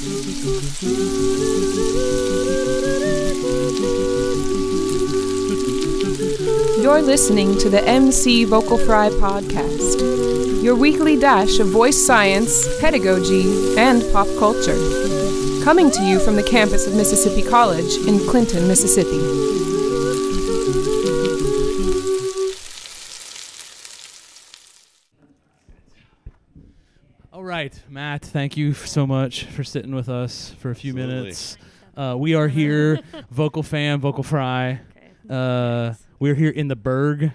You're listening to the MC Vocal Fry podcast, your weekly dash of voice science, pedagogy, and pop culture. Coming to you from the campus of Mississippi College in Clinton, Mississippi. Thank you so much for sitting with us for a few Absolutely. minutes. Uh, we are here, Vocal Fam, Vocal Fry. Uh, we're here in the Berg,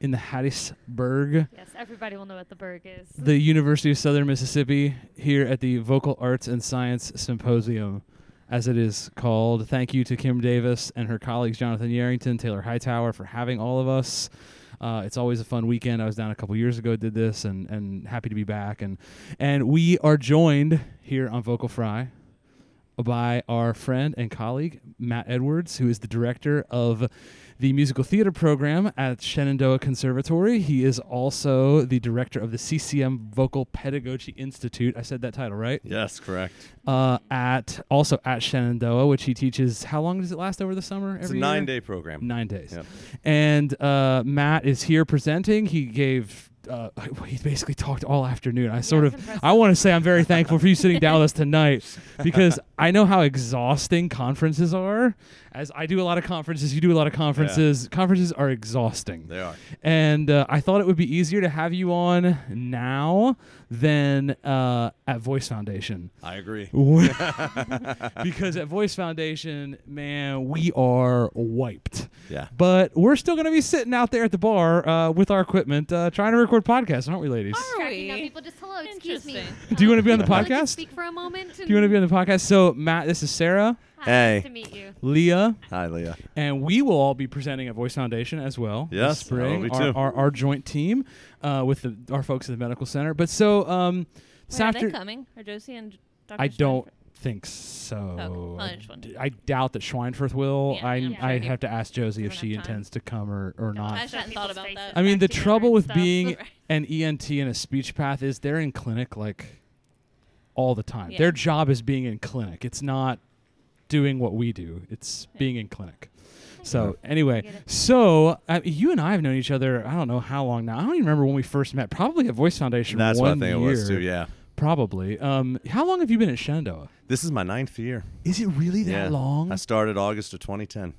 in the Hattiesburg, Yes, everybody will know what the Berg is. the University of Southern Mississippi, here at the Vocal Arts and Science Symposium, as it is called. Thank you to Kim Davis and her colleagues, Jonathan Yarrington, Taylor Hightower, for having all of us. Uh, it's always a fun weekend. I was down a couple years ago, did this, and and happy to be back. And and we are joined here on Vocal Fry by our friend and colleague Matt Edwards, who is the director of the musical theater program at Shenandoah Conservatory. He is also the director of the CCM Vocal Pedagogy Institute. I said that title right. Yes, correct. Uh, at also at Shenandoah, which he teaches. How long does it last over the summer? It's a nine day program. Nine days. Yep. And uh, Matt is here presenting. He gave. Uh, he basically talked all afternoon. I sort of, impressive. I want to say I'm very thankful for you sitting down with us tonight because I know how exhausting conferences are. As I do a lot of conferences, you do a lot of conferences. Conferences are exhausting, They are. and uh, I thought it would be easier to have you on now than uh, at Voice Foundation. I agree. because at Voice Foundation, man, we are wiped. Yeah. But we're still going to be sitting out there at the bar uh, with our equipment, uh, trying to record podcasts, aren't we, ladies? Cracking up people just hello, excuse me. Do you wanna be on the I'd like podcast? speak for a moment. Do you want to be on the podcast? So, Matt, this is Sarah, Hi, Hey. Nice to meet you. Leah, Hi, Leah. and we will all be presenting at Voice Foundation as well. this Yes, spring. that'll be our, too. our, our joint team uh, with the, our folks at the medical center. But so, um, this Wait, are they coming? Are Josie and Dr. I don't think so. Okay. Well, I just wondered. I doubt that Schweinfurth will. Yeah, I I'm I sure. have to ask Josie if she time. intends to come or, or not. I just hadn't thought about that. I mean, the trouble with stuff. being an ENT and a speech path is they're in clinic like all the time. Yeah. Their job is being in clinic. It's not doing what we do. It's being in clinic. So anyway, so uh, you and I have known each other. I don't know how long now. I don't even remember when we first met. Probably at Voice Foundation. That's what I think year, it was too. Yeah. Probably. Um, how long have you been at Shenandoah? This is my ninth year. Is it really that yeah. long? I started August of 2010.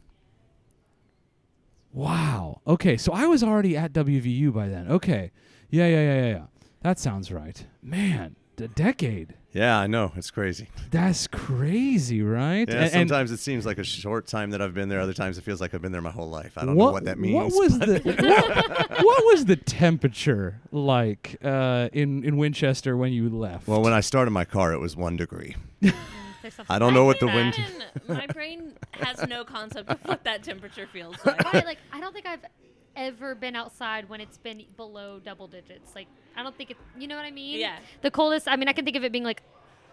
Wow. Okay, so I was already at WVU by then. Okay. Yeah, yeah, yeah, yeah, yeah. That sounds right. Man, a decade. Yeah, I know. It's crazy. That's crazy, right? Yeah, And- and sometimes it seems like a short time that I've been there. Other times it feels like I've been there my whole life. I don't know what that means. What was the what, what was the temperature like uh, in in Winchester when you left? well, when I started my car, it was one degree. I don't know what the wind. My brain has no concept of what that temperature feels like. Right, like I don't think I've ever been outside when it's been below double digits. Like I don't think it. You know what I mean? Yeah. The coldest. I mean, I can think of it being like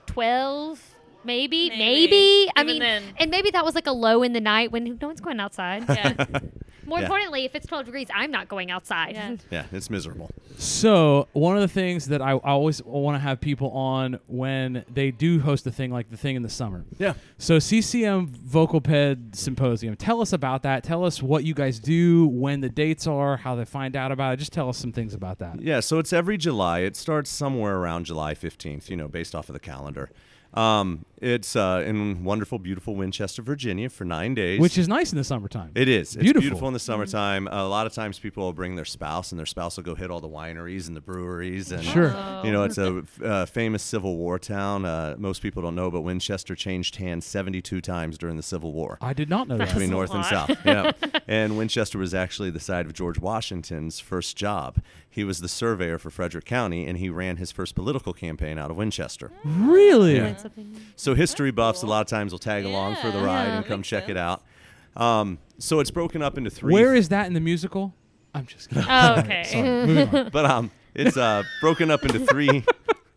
twelve. Maybe, Maybe. maybe. I mean, then. and maybe that was like a low in the night when no one's going outside. Yeah. More Yeah. importantly, if it's 12 degrees, I'm not going outside. Yeah. Yeah, it's miserable. So one of the things that I, I always want to have people on when they do host a thing like the thing in the summer. Yeah. So CCM Vocal Ped Symposium. Tell us about that. Tell us what you guys do, when the dates are, how they find out about it. Just tell us some things about that. Yeah, so it's every July. It starts somewhere around July 15th, you know, based off of the calendar. Um, it's uh, in wonderful, beautiful Winchester, Virginia for nine days. Which is nice in the summertime. It is. It's Beautiful. beautiful, in the summertime. a lot of times people will bring their spouse, and their spouse will go hit all the wineries and the breweries. And, Sure. You know, it's a uh, famous Civil War town. Uh, most people don't know, but Winchester changed hands 72 times during the Civil War I did not know that. between a North and. South. Yeah. and Winchester was actually the site of George Washington's first job. He was the surveyor for Frederick County, and he ran his first political campaign out of Winchester. Really? Yeah. Learn something new. So history buffs cool. a lot of times will tag along for the ride Yeah. and come Makes check it out. Um, so it's broken up into three. Where is that in the musical? I'm just kidding. Oh, okay. Sorry. Moving on. but um, it's uh, broken up into three,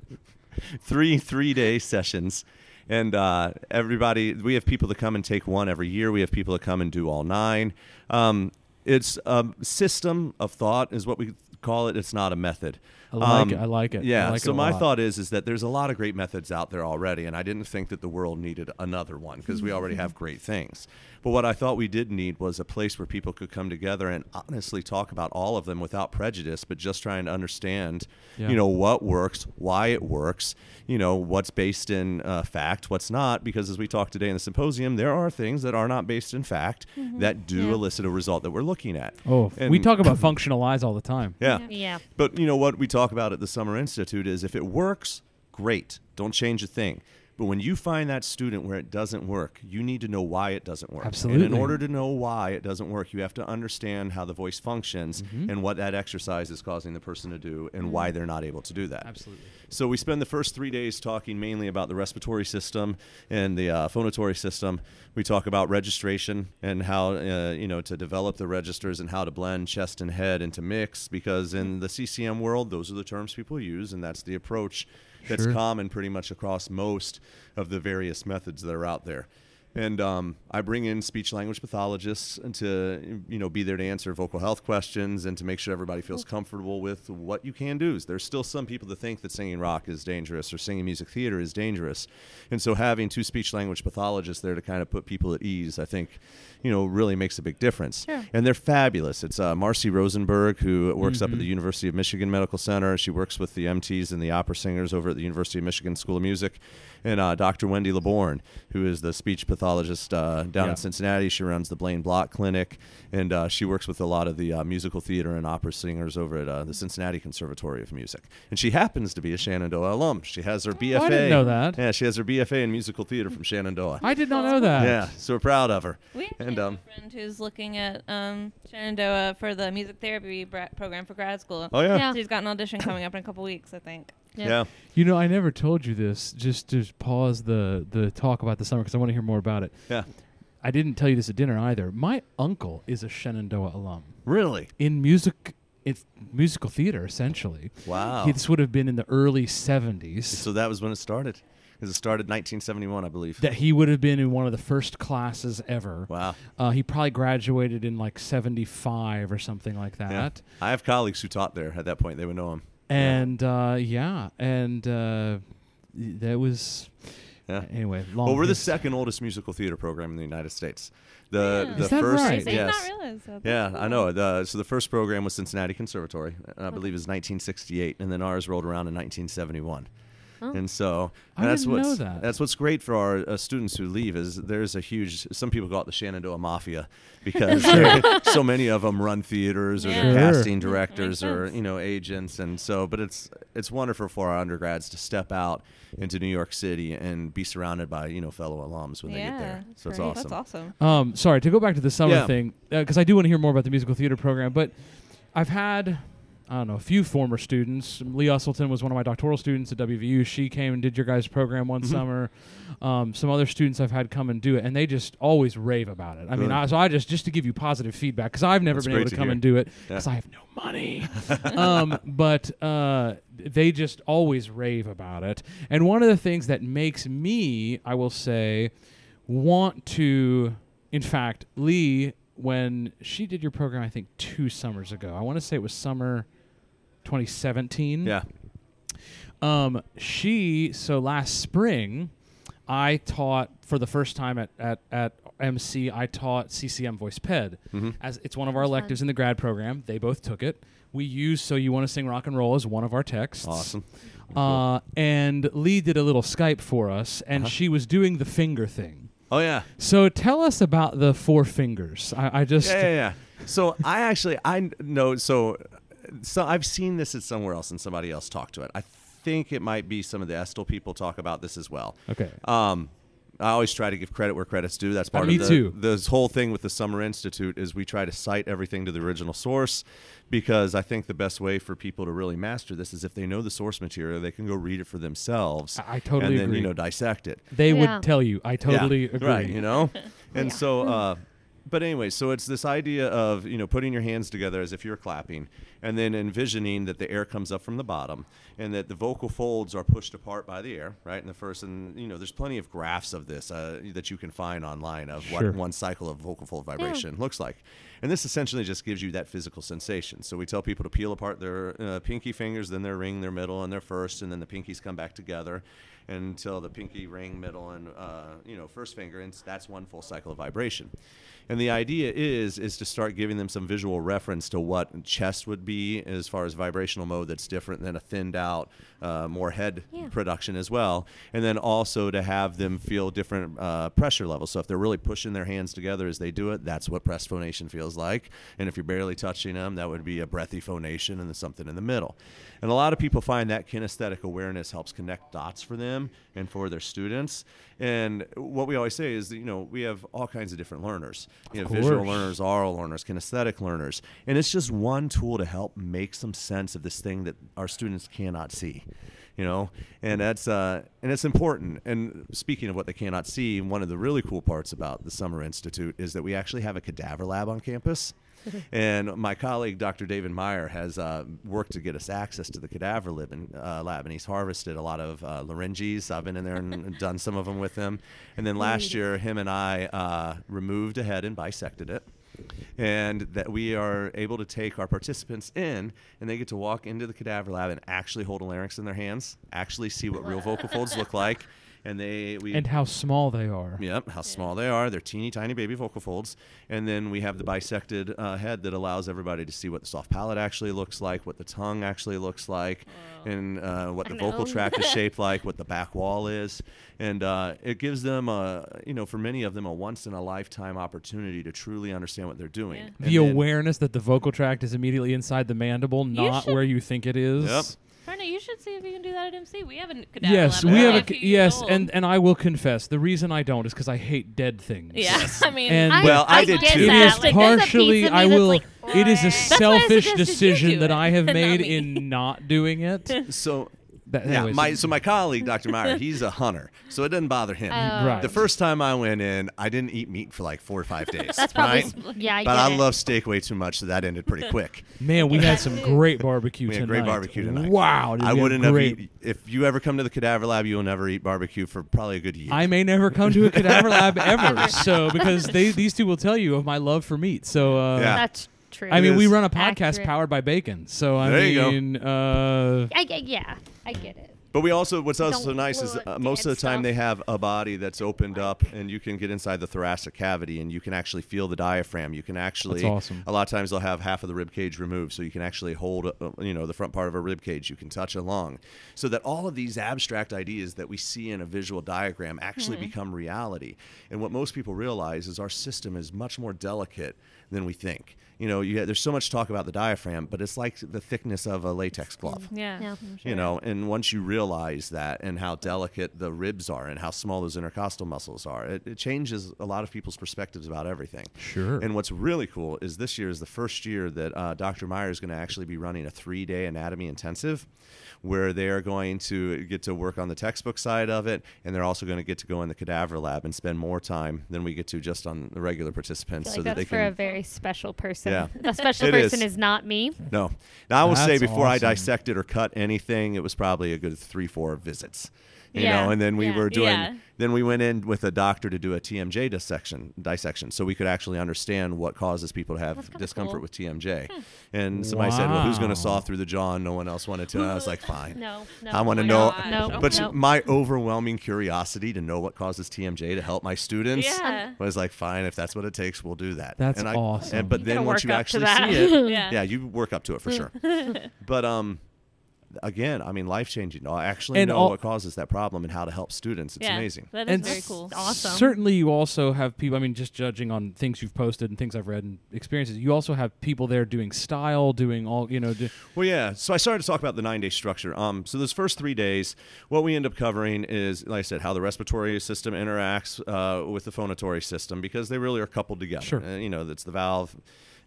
three three-day sessions, and uh, everybody. We have people that come and take one every year. We have people that come and do all nine. Um, it's a system of thought, is what we call it. It's not a method. I like Um, it. I like it. Yeah. like so a my lot. thought is is that there's a lot of great methods out there already, and I didn't think that the world needed another one because we already have great things. But what I thought we did need was a place where people could come together and honestly talk about all of them without prejudice, but just trying to understand, Yeah. you know, what works, why it works, you know, what's based in uh, fact, what's not. Because as we talked today in the symposium, there are things that are not based in fact that do Yeah. elicit a result that we're looking at. Oh, we talk about functionalize all the time. Yeah. Yeah. But you know what we talk about at the Summer Institute is if it works, great. Don't change a thing. But when you find that student where it doesn't work, you need to know why it doesn't work. Absolutely. And in order to know why it doesn't work, you have to understand how the voice functions Mm-hmm. and what that exercise is causing the person to do and why they're not able to do that. Absolutely. So we spend the first three days talking mainly about the respiratory system and the uh, phonatory system. We talk about registration and how uh, you know to develop the registers and how to blend chest and head into mix. Because in the CCM world, those are the terms people use, and that's the approach that's Sure. common pretty much across most of the various methods that are out there. And um, I bring in speech language pathologists and to you know be there to answer vocal health questions and to make sure everybody feels comfortable with what you can do. There's still some people that think that singing rock is dangerous or singing music theater is dangerous, and so having two speech language pathologists there to kind of put people at ease, I think, you know, really makes a big difference. Sure. And they're fabulous. It's uh, Marci Rosenberg who works up at the University of Michigan Medical Center. She works with the MTs and the opera singers over at the University of Michigan School of Music, and uh, Dr. Wendy LeBorgne, who is the speech pathologist uh, down Yeah. in Cincinnati. She runs the Blaine Block Clinic, and uh, she works with a lot of the uh, musical theater and opera singers over at uh, the Cincinnati Conservatory of Music. And she happens to be a Shenandoah alum. She has her BFA. I didn't know that. Yeah, she has her BFA in musical theater from Shenandoah. I did not know that. yeah, so we're proud of her. We actually And have um, a friend who's looking at um, Shenandoah for the music therapy bra- program for grad school. oh yeah, Yeah. So he's got an audition coming up in a couple weeks, I think. Yeah. You know, I never told you this. Just to pause the the talk about the summer because I want to hear more about it. Yeah. I didn't tell you this at dinner either. My uncle is a Shenandoah alum Really? in music. It's musical theater essentially. Wow. He- This would have been in the early '70s. So that was when it started. Because it started 1971, I believe. that he would have been in one of the first classes ever. wow. Uh, he probably graduated in like '75 or something like that. Yeah. I have colleagues who taught there at that point. They would know him. And uh, yeah, and uh, that was Yeah. anyway. Long Well, we're the second oldest musical theater program in the United States. The Yeah. the Is that first right? I did yes. not realize that. Yeah, That's I know. The, so the first program was Cincinnati Conservatory, and I believe it was 1968, and then ours rolled around in 1971. And so I and that's didn't know what's that. that's what's great for our uh, students who leave is there's a huge. Some people call it the Shenandoah Mafia because so many of them run theaters or Yeah. they're Sure. casting directors or you know agents, and so but it's it's wonderful for our undergrads to step out into New York City and be surrounded by you know fellow alums when they get there. Yeah, So it's awesome. That's awesome. Um, sorry to go back to the summer Yeah. thing because I do want to hear more about the musical theater program. But I've had I don't know a few former students. Lee Usselton was one of my doctoral students at WVU. She came and did your guys' program one Mm-hmm. summer. Um, some other students I've had come and do it, and they just always rave about it. I mean, I, so I just just to give you positive feedback because I've never That's been able to to come hear. and do it Yeah. because I have no money. um, but uh, they just always rave about it. And one of the things that makes me, I will say, want to, in fact, Lee, when she did your program, I think two summers ago, I want to say it was summer 2017. Yeah. Um, she so last spring, I taught for the first time at at at MC. I taught CCM Voice Ped Mhm. as it's one of our electives in the grad program. They both took it. We used "So You Want to Sing Rock and Roll" as one of our texts. Awesome. Uh, and Lee did a little Skype for us, and Uh-huh. she was doing the finger thing. Oh yeah. So tell us about the four fingers. I, I just yeah, yeah, yeah. So I actually I know so so I've seen this at somewhere else and somebody else talked to it. I think it might be some of the Estill people talk about this as well. okay. Um, I always try to give credit where credit's due. That's part me of the, too. This whole thing with the Summer Institute is we try to cite everything to the original source because I think the best way for people to really master this is if they know the source material, they can go read it for themselves. I- I totally and then agree. you know dissect it. They Yeah. would tell you. I totally Yeah, agree. Right, you know? And Yeah. so uh but anyway, so it's this idea of you know putting your hands together as if you're clapping, and then envisioning that the air comes up from the bottom, and that the vocal folds are pushed apart by the air, right? And the first, and you know, there's plenty of graphs of this uh, that you can find online of Sure. what one cycle of vocal fold vibration looks like, and this essentially just gives you that physical sensation. So we tell people to peel apart their uh, pinky fingers, then their ring, their middle, and their first, and then the pinkies come back together until the pinky, ring, middle, and uh, you know first finger, and that's one full cycle of vibration. And the idea is is to start giving them some visual reference to what chest would be as far as vibrational mode that's different than a thinned out, uh, more head Yeah. production as well. And then also to have them feel different uh, pressure levels. So if they're really pushing their hands together as they do it, that's what pressed phonation feels like. And if you're barely touching them, that would be a breathy phonation and then something in the middle. And a lot of people find that kinesthetic awareness helps connect dots for them and for their students. And what we always say is, that, you know, we have all kinds of different learners. You have visual learners, oral learners, kinesthetic learners, and it's just one tool to help make some sense of this thing that our students cannot see. You know, and that's uh, and it's important. And speaking of what they cannot see, one of the really cool parts about the Summer Institute is that we actually have a cadaver lab on campus. and my colleague, Dr. David Meyer, has uh, worked to get us access to the cadaver lab, and, uh, lab, and he's harvested a lot of uh, larynges. I've been in there and done some of them with him. And then last year, him and I uh, removed a head and bisected it. And that we are able to take our participants in, and they get to walk into the cadaver lab and actually hold a larynx in their hands, actually see what real vocal folds look like, and they we and how small they are. Yep, how small they are. They're teeny tiny baby vocal folds. And then we have the bisected uh, head that allows everybody to see what the soft palate actually looks like, what the tongue actually looks like, and uh, what the I vocal know. tract is shaped like, what the back wall is. And uh, it gives them, a, you know, for many of them, a once in a lifetime opportunity to truly understand what they're doing. Yeah. The then- awareness that the vocal tract is immediately inside the mandible, not should- where you think it is. Yep. Farna, you should see if you can do that at MC. We have a cadaver Yes, lab. we have only a few c- years yes, old. and and I will confess the reason I don't is because I hate dead things. yeah, I mean, And- I, Well, I I did too. It is that. is Like, there's a piece partially. I will. like, it is a "Bleh." why I selfish decision that I have made me. in not doing it. So, That, yeah, anyways, my, so my colleague, Dr. Meyer, he's a hunter, so it doesn't bother him. Oh. Right. The first time I went in, I didn't eat meat for like four or five days. That's probably right? yeah. I but get I it. love steak way too much, so that ended pretty quick. man, we had some great barbecue We had tonight. great barbecue tonight. Wow, I wouldn't have great. eat, if you ever come to the cadaver lab, you'll never eat barbecue for probably a good year. I may never come to a cadaver lab ever. So because they these two will tell you of my love for meat. So uh, Yeah. That's true. I mean, we run a podcast accurate. powered by bacon. So I There you go. mean, uh, I, I- yeah, I get it. But we also, what's also Don't nice is want uh, most of dead the time stuff. they have a body that's opened up, and you can get inside the thoracic cavity, and you can actually feel the diaphragm. You can actually, That's awesome. a lot of times they'll have half of the rib cage removed, so you can actually hold, uh, you know, the front part of a rib cage. You can touch a lung, so that all of these abstract ideas that we see in a visual diagram actually Mm-hmm. become reality. And what most people realize is our system is much more delicate than we think. You know, you, there's so much talk about the diaphragm, but it's like the thickness of a latex glove yeah, Yeah. Sure. you know and once you realize that and how delicate the ribs are and how small those intercostal muscles are it, it changes a lot of people's perspectives about everything Sure. and what's really cool is this year is the first year that uh, dr meyer is going to actually be running a three-day anatomy intensive where they are going to get to work on the textbook side of it and they're also going to get to go in the cadaver lab and spend more time than we get to just on the regular I participants feel so like that that's they for a very special person. Yeah. The special It person is. is. not me. no now i will say That's before i awesome. dissected or cut anything it was probably a good three four visits you Yeah. know and then we Yeah. were doing Yeah. then we went in with a doctor to do a tmj dissection dissection so we could actually understand what causes people to have discomfort cool. with tmj and somebody said well who's going to saw through the jaw and no one else wanted to and i was like fine No, no. I wanna know- No, but no. my overwhelming curiosity to know what causes TMJ to help my students Yeah. was like, fine, if that's what it takes, we'll do that. That's and I, awesome. And, but You then once you actually see it, Yeah. yeah, you work up to it for sure. but um, again, I mean, life changing. I actually And know all- what causes that problem and how to help students. It's yeah, amazing. That is and very cool. Awesome. Certainly, you also have people. I mean, just judging on things you've posted and things I've read and experiences, you also have people there doing style, doing all you know. Do, Well, yeah. So I started to talk about the nine day structure. Um, so those first three days, what we end up covering is, like I said, how the respiratory system interacts uh, with the phonatory system because they really are coupled together. Sure. Uh, you know, that's the valve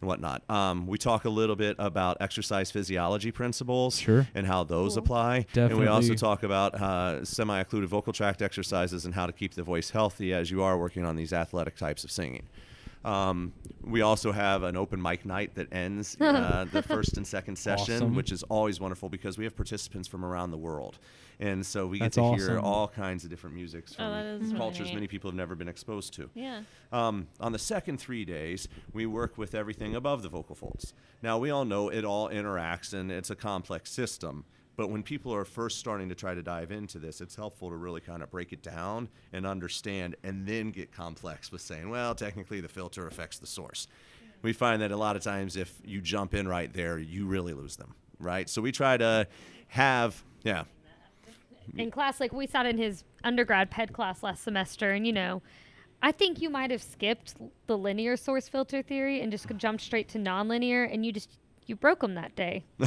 and whatnot. Um, we talk a little bit about exercise physiology principles Sure. and how those apply. And we also talk about uh, semi-occluded vocal tract exercises and how to keep the voice healthy as you are working on these athletic types of singing. Um, we also have an open mic night that ends uh, the first and second session, Awesome. which is always wonderful because we have participants from around the world. And so we get That's to hear all kinds of different musics from Oh, that is really cultures neat. many people have never been exposed to. Yeah. Um, on the second three days, we work with everything above the vocal folds. Now, we all know it all interacts and it's a complex system. But when people are first starting to try to dive into this, it's helpful to really kind of break it down and understand and then get complex with saying, well, technically the filter affects the source. We find that a lot of times if you jump in right there, you really lose them, right? So we try to have, yeah, in class, like we sat in his undergrad ped class last semester, and you know, I think you might have skipped the linear source filter theory and just jumped straight to nonlinear, and you just you broke them that day.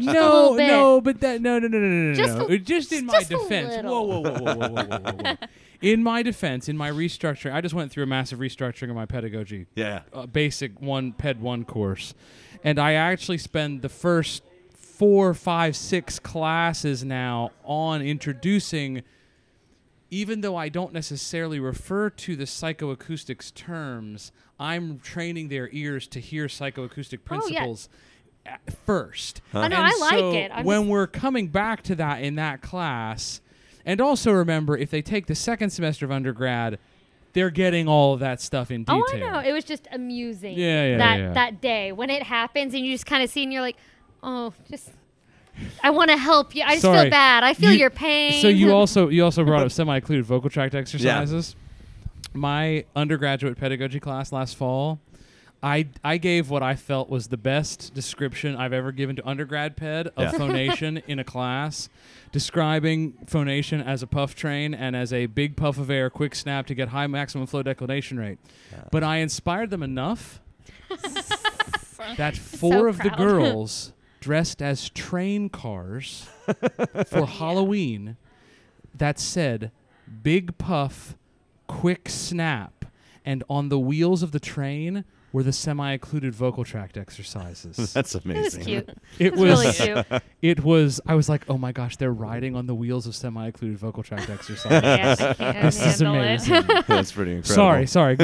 no, no, but that no, no, no, no, no, no, Just no. a- just in my just a defense. Whoa, whoa, whoa, whoa, whoa, whoa, whoa, whoa, whoa. In my defense, in my restructuring, I just went through a massive restructuring of my pedagogy yeah. uh, basic one ped one course and i actually spend the first four five six classes now on introducing even though i don't necessarily refer to the psychoacoustics terms i'm training their ears to hear psychoacoustic Oh, yeah. Principles at first I know, And I like so it. I'm when just- we're coming back to that in that class and also remember if they take the second semester of undergrad they're getting all of that stuff in detail Oh, I know. It was just amusing. Yeah, yeah, that yeah. that day when it happens, and you just kind of see, and you're like, oh, just. I want to help you. I just Sorry. feel bad. I feel You- your pain. So you also you also brought up semi-occluded vocal tract exercises. Yeah. My undergraduate pedagogy class last fall, I I gave what I felt was the best description I've ever given to undergrad ped of Yeah. phonation in a class, describing phonation as a puff train and as a big puff of air, quick snap to get high maximum flow declination rate. But I inspired them enough that four of the girls dressed as train cars for Halloween that said big puff, quick snap, and on the wheels of the train were the semi-occluded vocal tract exercises. That's it was amazing. cute. it It was was really cute. it was I was like, "Oh my gosh, they're riding on the wheels of semi-occluded vocal tract exercises." Yeah, this is amazing. That's pretty incredible. sorry, sorry.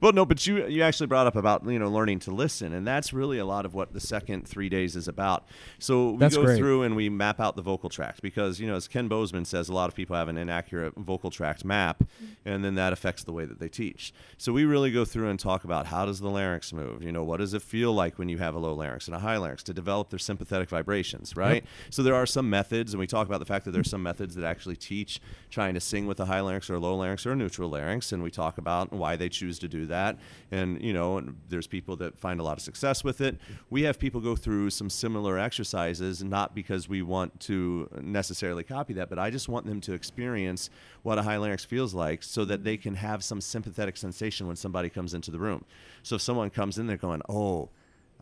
Well, no, but you you actually brought up about you know learning to listen, and that's really a lot of what the second three days is about. So we That's go great. through and we map out the vocal tract because you know as Ken Bozeman says, a lot of people have an inaccurate vocal tract map, mm-hmm. and then that affects the way that they teach. So we really go through and talk about how does the larynx move? You know, what does it feel like when you have a low larynx and a high larynx to develop their sympathetic vibrations, right? So there are some methods, and we talk about the fact that there's some methods that actually teach trying to sing with a high larynx or a low larynx or a neutral larynx, and we talk about why they choose to do that. And you know, and there's people that find a lot of success with it. We have people go through some similar exercises, not because we want to necessarily copy that, but I just want them to experience what a high larynx feels like, so that they can have some sympathetic sensation when somebody comes into the room. So if someone comes in there going, "Oh,"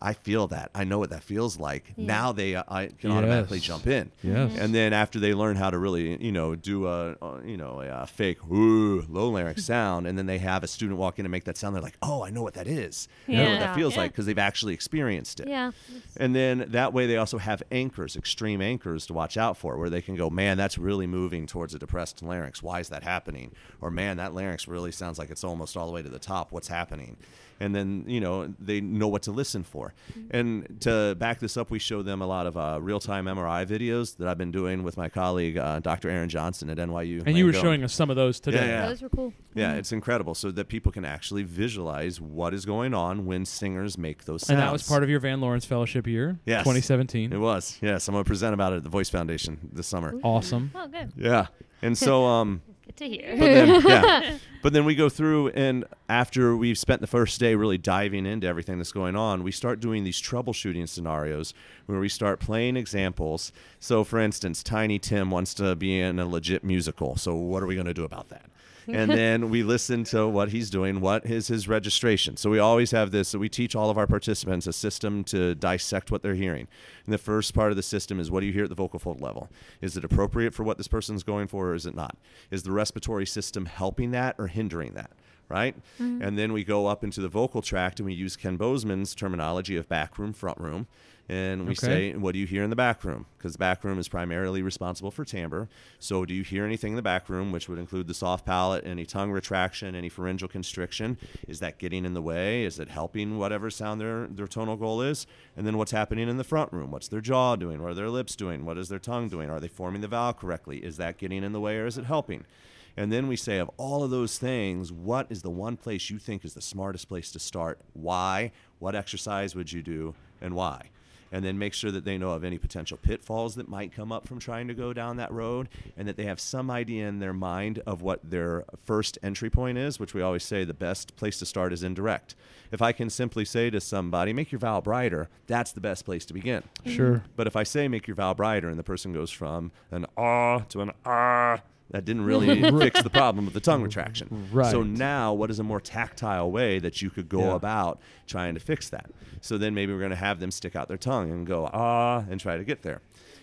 I feel that. I know what that feels like. Now they uh, I can automatically jump in. Yes. And then after they learn how to really, you know, do a, a you know, a, fake ooh, low larynx sound, and then they have a student walk in and make that sound, they're like, oh, I know what that is. I know what that feels Yeah. like because they've actually experienced it. Yeah. And then that way they also have anchors, extreme anchors to watch out for, where they can go, man, that's really moving towards a depressed larynx. Why is that happening? Or man, that larynx really sounds like it's almost all the way to the top. What's happening? And then you know they know what to listen for. And to back this up, we show them a lot of uh, real-time MRI videos that I've been doing with my colleague uh, Dr. Aaron Johnson at NYU. and you were showing us some of those today. Yeah. Those were cool. Yeah, it's incredible, so that people can actually visualize what is going on when singers make those sounds. And that was part of your Van Lawrence Fellowship year, Yes. 2017. It was, yes. I'm going to present about it at the Voice Foundation this summer. Awesome. Oh, good. Yeah. And so, um, Good to hear. but then, yeah. But then we go through, and after we've spent the first day really diving into everything that's going on, we start doing these troubleshooting scenarios where we start playing examples. So, for instance, Tiny Tim wants to be in a legit musical. So, what are we going to do about that? And then we listen to what he's doing. What is his registration? So we always have this. So we teach all of our participants a system to dissect what they're hearing. And the first part of the system is what do you hear at the vocal fold level? Is it appropriate for what this person's going for, or is it not? Is the respiratory system helping that or hindering that? Right? Mm-hmm. And then we go up into the vocal tract and we use Ken Bozeman's terminology of back room, front room. And we Okay. say, what do you hear in the back room? Because the back room is primarily responsible for timbre. So, do you hear anything in the back room, which would include the soft palate, any tongue retraction, any pharyngeal constriction? Is that getting in the way? Is it helping whatever sound their, their tonal goal is? And then what's happening in the front room? What's their jaw doing? What are their lips doing? What is their tongue doing? Are they forming the vowel correctly? Is that getting in the way or is it helping? And then we say, of all of those things, what is the one place you think is the smartest place to start? Why? What exercise would you do? And why? And then make sure that they know of any potential pitfalls that might come up from trying to go down that road and that they have some idea in their mind of what their first entry point is, which we always say the best place to start is indirect. If I can simply say to somebody, make your vowel brighter, that's the best place to begin. Sure. But if I say make your vowel brighter and the person goes from an ah to an ah, that didn't really fix the problem with the tongue retraction. Right. So now, what is a more tactile way that you could go Yeah. about trying to fix that? So then maybe we're going to have them stick out their tongue and go ah and try to get there.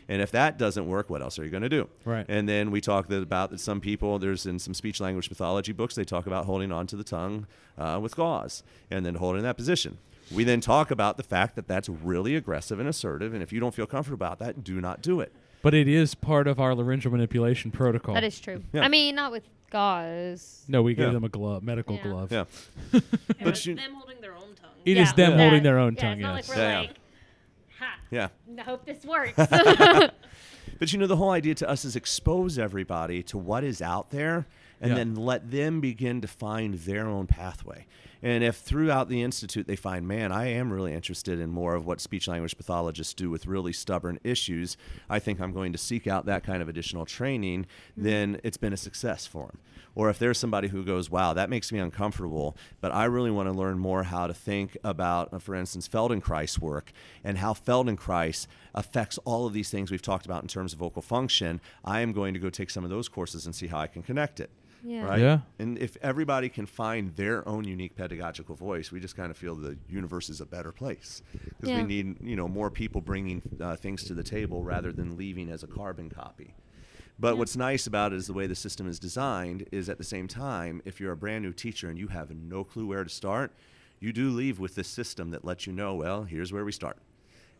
And if that doesn't work, what else are you going to do? Right. And then we talk that about that some people, there's in some speech language pathology books, they talk about holding on to the tongue uh, with gauze and then holding that position. We then talk about the fact that that's really aggressive and assertive. And if you don't feel comfortable about that, do not do it. But it is part of our laryngeal manipulation protocol. That is true. Yeah. I mean, not with gauze. No, we gave Yeah. them a glove, medical Yeah. glove. Yeah. Yeah, But but you- them holding their own tongue. It is Yeah. them Yeah. holding their own yeah, tongue. It's not yes. like we're Yeah, yeah. like, ha. Yeah. I hope this works. But you know, the whole idea to us is expose everybody to what is out there and Yeah. then let them begin to find their own pathway. And if throughout the Institute they find, man, I am really interested in more of what speech language pathologists do with really stubborn issues, I think I'm going to seek out that kind of additional training, then it's been a success for them. Or if there's somebody who goes, wow, that makes me uncomfortable, but I really want to learn more how to think about, uh, for instance, Feldenkrais work and how Feldenkrais affects all of these things we've talked about in terms of vocal function, I am going to go take some of those courses and see how I can connect it. Yeah. Right? Yeah. And if everybody can find their own unique pedagogical voice, we just kind of feel the universe is a better place because Yeah. we need, you know, more people bringing uh, things to the table rather than leaving as a carbon copy. But what's nice about it is the way the system is designed is at the same time, if you're a brand new teacher and you have no clue where to start, you do leave with this system that lets you know, well, here's where we start.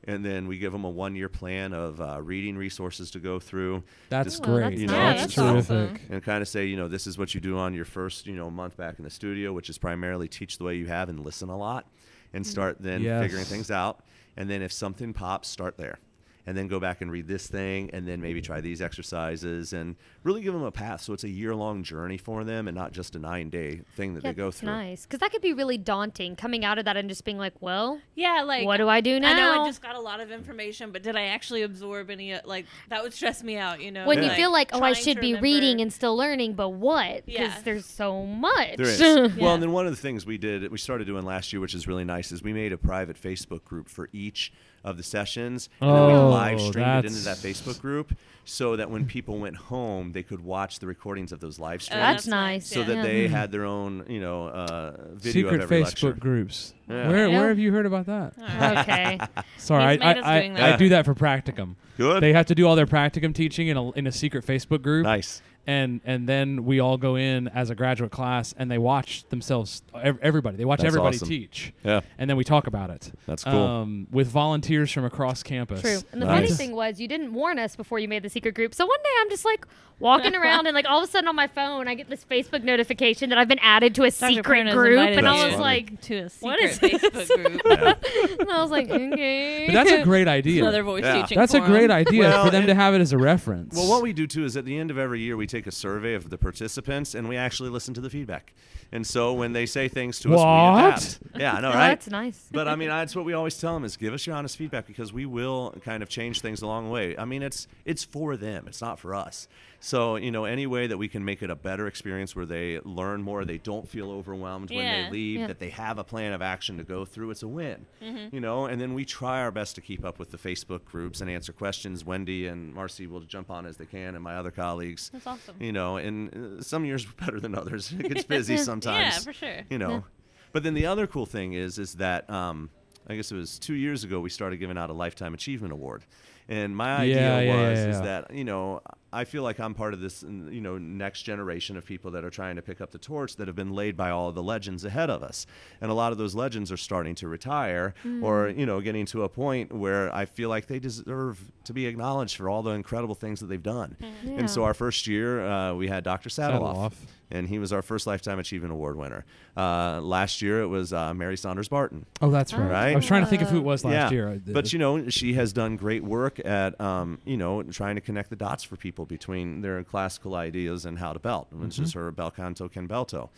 And then we give them a one year plan of uh, reading resources to go through. That's Just, great. that's you know, that's Yeah, that's terrific. awesome. and kind of say, you know, this is what you do on your first, you know, month back in the studio, which is primarily teach the way you have and listen a lot, and start then Yes. figuring things out. And then if something pops, start there, and then go back and read this thing, and then maybe try these exercises, and really give them a path. So it's a year long journey for them, and not just a nine day thing that Yeah, they go that's through. nice because that could be really daunting coming out of that and just being like, well, Yeah, like what do I do now? I know I just got a lot of information, but did I actually absorb any? uh, Like that would stress me out, you know. when you Yeah. feel like, oh, I should be remember- reading and still learning, but what? Because Yeah. there's so much. There is. Yeah. Well, and then one of the things we did, we started doing last year, which is really nice, is we made a private Facebook group for each of the sessions, and then we Oh, live streamed it into that Facebook group, so that when people went home, they could watch the recordings of those live Oh, streams, That's nice. so yeah. that Yeah. they had their own, you know, uh, video Secret of every Facebook lecture. groups. Yeah. Where Yeah. where have you heard about that? okay. Sorry, I, He's made us I, doing I, I do that for practicum. Good. They have to do all their practicum teaching in a in a secret Facebook group. nice. And and then we all go in as a graduate class and they watch themselves everybody they watch That's everybody awesome. teach Yeah. and then we talk about it That's cool. um, with volunteers from across campus True. And the Nice. funny thing was, you didn't warn us before you made the secret group. So one day I'm just like walking around, and like all of a sudden on my phone, I get this Facebook notification that I've been added to a Dr. secret Pruna's group, and I was funny. like, to a secret What is Facebook group. and I was like, okay. but that's a great idea Another voice Yeah. teaching. that's a forum. great idea Well, for them to have it as a reference Well, what we do too is at the end of every year we take a survey of the participants and we actually listen to the feedback. And so when they say things to us, we adapt. Yeah, I know, Oh, right? that's nice. but I mean, that's what we always tell them is give us your honest feedback because we will kind of change things along the way. I mean, it's it's for them, it's not for us. So you know, any way that we can make it a better experience where they learn more, they don't feel overwhelmed when they leave, Yeah. that they have a plan of action to go through, it's a win. You know, and then we try our best to keep up with the Facebook groups and answer questions. Wendy and Marci will jump on as they can, and my other colleagues. That's awesome. You know, and uh, some years are better than others. It gets busy sometimes Yeah, for sure. you know. But then the other cool thing is, is that um, I guess it was two years ago we started giving out a lifetime achievement award, And my idea Yeah, yeah, was yeah, is that you know I feel like I'm part of this you know next generation of people that are trying to pick up the torch that have been laid by all of the legends ahead of us, and a lot of those legends are starting to retire or you know getting to a point where I feel like they deserve to be acknowledged for all the incredible things that they've done. And so our first year uh, we had Dr. Sataloff, Sataloff. and he was our first Lifetime Achievement Award winner. Uh, last year it was uh, Mary Saunders Barton. Oh, that's right. Right? I was trying to think of who it was last yeah. year. But you know, she has done great work at um, you know trying to connect the dots for people between their classical ideas and how to belt, which is Mm-hmm. her bel canto can belto.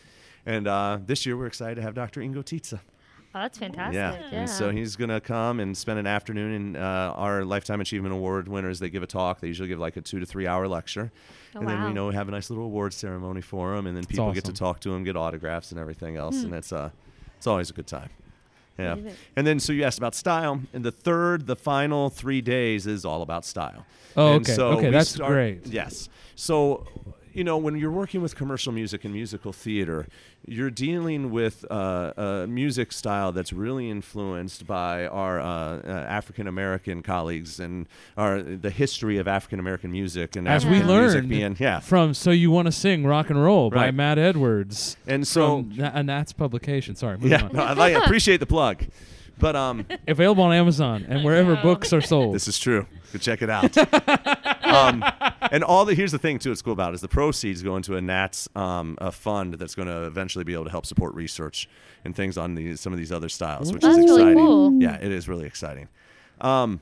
And uh, this year we're excited to have Dr. Ingo Titze. Oh, that's fantastic. Yeah. Yeah. And so he's going to come and spend an afternoon in uh, our Lifetime Achievement Award winners. They give a talk. They usually give like a two to three hour lecture. Oh, and then wow. we know we have a nice little award ceremony for him. And then people get to talk to him, get autographs and everything else. Hmm. And it's, uh, it's always a good time. Yeah. And then so you asked about style. And the third, the final three days is all about style. Oh, And okay. so Okay, that's start- great. Yes. So, you know, when you're working with commercial music and musical theater, you're dealing with uh, a music style that's really influenced by our uh, uh, African American colleagues and our the history of African American music and As we African music learned being yeah. from "So You Want to Sing Rock and Roll" by Right. Matt Edwards And so from Na- a NATS publication. Sorry, yeah, on. no, I like, appreciate the plug, but um, Available on Amazon and wherever books are sold. This is true. Go check it out. um, and all the here's the thing too. It's cool about it, is the proceeds go into a NATS um, a fund that's going to eventually be able to help support research and things on these some of these other styles, which That's is really exciting. cool. Yeah, it is really exciting. Um,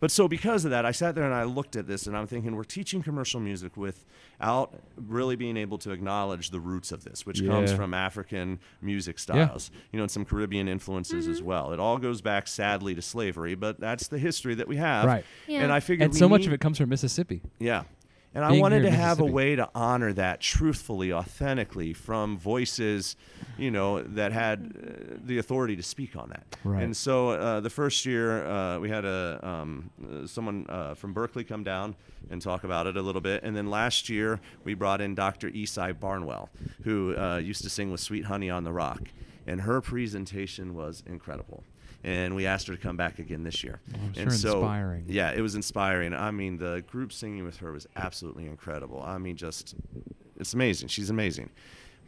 but so because of that, I sat there and I looked at this and I'm thinking we're teaching commercial music without really being able to acknowledge the roots of this, which comes from African music styles, you know, and some Caribbean influences as mm-hmm. well. It all goes back sadly to slavery, but that's the history that we have. Right. Yeah. And I figured and so much need- of it comes from Mississippi. yeah. And I wanted to have a way to honor that truthfully, authentically from voices, you know, that had uh, the authority to speak on that. Right. And so uh, the first year uh, we had a um, uh, someone uh, from Berkeley come down and talk about it a little bit. And then last year we brought in Dr. Ysaye Barnwell, who uh, used to sing with Sweet Honey on the Rock. And her presentation was incredible. And we asked her to come back again this year. Oh, I'm and sure so, inspiring. yeah, it was inspiring. I mean, the group singing with her was absolutely incredible. I mean, just it's amazing. She's amazing.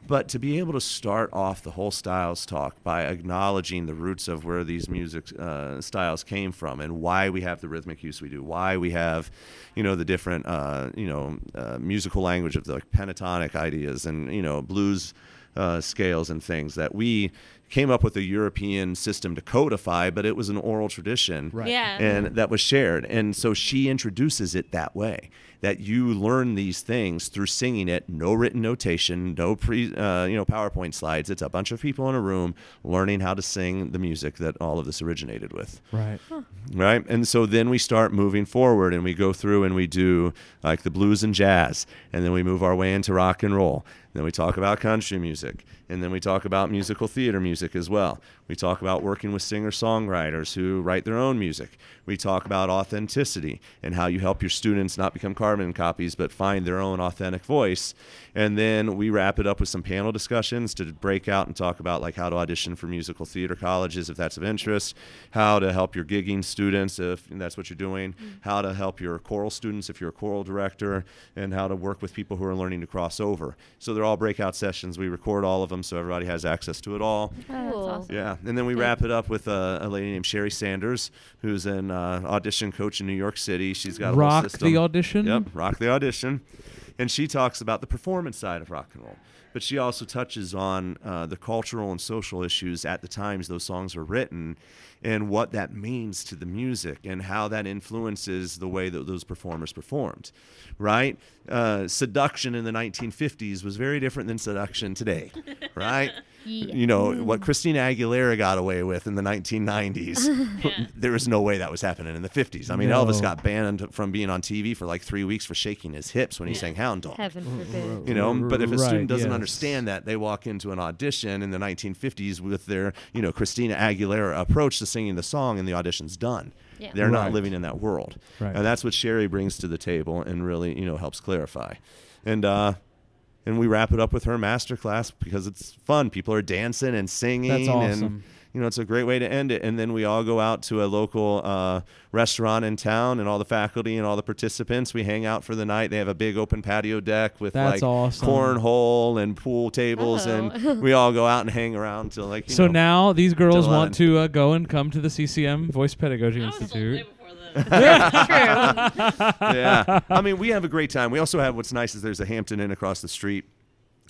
But to be able to start off the whole styles talk by acknowledging the roots of where these music uh, styles came from and why we have the rhythmic use we do, why we have, you know, the different, uh, you know, uh, musical language of the like, pentatonic ideas and you know blues uh, scales and things that we came up with a European system to codify, but it was an oral tradition Right. Yeah. and that was shared. And so she introduces it that way that you learn these things through singing it, no written notation, no pre, uh, you know, PowerPoint slides. It's a bunch of people in a room learning how to sing the music that all of this originated with Right. right? And so then we start moving forward and we go through and we do like the blues and jazz, and then we move our way into rock and roll. Then we talk about country music, and then we talk about musical theater music as well. We talk about working with singer songwriters who write their own music. We talk about authenticity and how you help your students not become carbon copies but find their own authentic voice. And then we wrap it up with some panel discussions to break out and talk about like how to audition for musical theater colleges if that's of interest, how to help your gigging students if that's what you're doing, mm. how to help your choral students if you're a choral director, and how to work with people who are learning to cross over. So they're all breakout sessions. We record all of them so everybody has access to it all. Oh, that's awesome. Yeah, and then we wrap it up with a, a lady named Sheri Sanders, who's an uh, audition coach in New York City. She's got a Rock system. the audition. Yep, rock the audition, and she talks about the performance side of rock and roll. But she also touches on uh, the cultural and social issues at the times those songs were written, and what that means to the music, and how that influences the way that those performers performed. Right? Uh, seduction in the 1950s was very different than seduction today. Right? Yeah. You know what Christina Aguilera got away with in the 1990s. yeah. there was no way that was happening in the 50s. I mean, No. Elvis got banned from being on TV for like three weeks for shaking his hips when he sang Hound Dog. Heaven forbid. You know, but if a Right, student doesn't yes. understand that, they walk into an audition in the 1950s with their, you know, Christina Aguilera approach to singing the song, and the audition's done. Yeah. They're not living in that world, Right. and that's what Sheri brings to the table, and really, you know, helps clarify. And uh, and we wrap it up with her masterclass because it's fun. People are dancing and singing, That's and awesome. You know, it's a great way to end it. And then we all go out to a local uh, restaurant in town, and all the faculty and all the participants, we hang out for the night. They have a big open patio deck with That's like awesome. cornhole and pool tables, Oh. and we all go out and hang around till like. You So know, now these girls want to uh, go and come to the CCM Voice Pedagogy I was sold way Institute. before then. Yeah. I mean, we have a great time. We also have what's nice is there's a Hampton Inn across the street.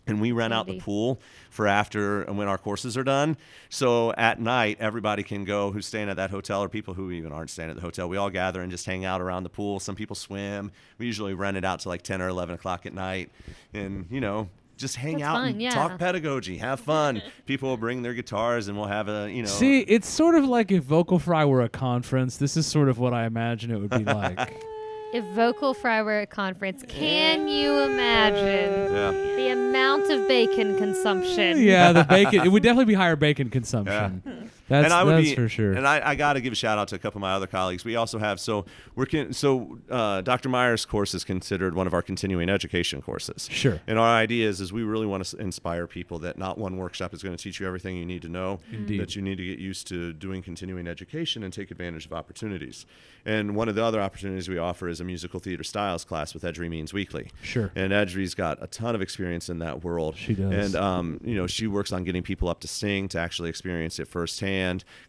And we rent out the pool for after and when our courses are done. So at night, everybody can go who's staying at that hotel or people who even aren't staying at the hotel. We all gather and just hang out around the pool. Some people swim. We usually rent it out to like 10 or 11 o'clock at night. And, you know, just hang That's out fun, and yeah. talk pedagogy, have fun. people will bring their guitars and we'll have a, you know. See, it's sort of like if Vocal Fry were a conference. This is sort of what I imagine it would be like. if Vocal Fry were at conference, can you imagine yeah. the amount of bacon consumption? yeah, the bacon. It would definitely be higher bacon consumption. That's, and I would that's be, for sure. And I, I got to give a shout out to a couple of my other colleagues. We also have so we're con- so uh, Dr. Meyer's course is considered one of our continuing education courses. Sure. And our idea is is we really want to inspire people that not one workshop is going to teach you everything you need to know. Indeed. That you need to get used to doing continuing education and take advantage of opportunities. And one of the other opportunities we offer is a musical theater styles class with Edrie Means Weekly. Sure. And Edrie's got a ton of experience in that world. She does. And um, you know, she works on getting people up to sing to actually experience it firsthand,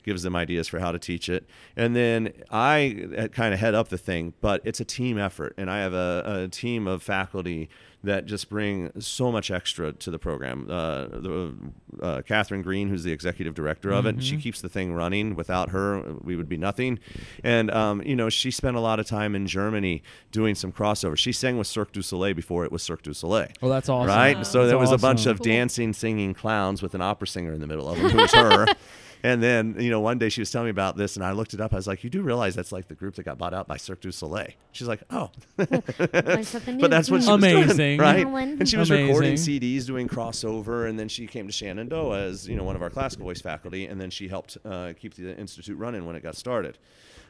gives them ideas for how to teach it. And then I kind of head up the thing, but it's a team effort. And I have a, a team of faculty that just bring so much extra to the program. Uh, the, uh, Catherine Green, who's the executive director of it, she keeps the thing running. Without her, we would be nothing. And, um, you know, she spent a lot of time in Germany doing some crossover. She sang with Cirque du Soleil before it was Cirque du Soleil. oh, that's awesome. Right? So That's there was a bunch awesome. of dancing, singing clowns with an opera singer in the middle of them, who was her. And then, you know, one day she was telling me about this, and I looked it up. I was like, "You do realize that's like the group that got bought out by Cirque du Soleil?" She's like, "Oh, Learn something new. but that's what she was Amazing. doing, right?" And she was recording CDs, doing crossover, and then she came to Shenandoah as you know one of our classical voice faculty, and then she helped uh, keep the institute running when it got started.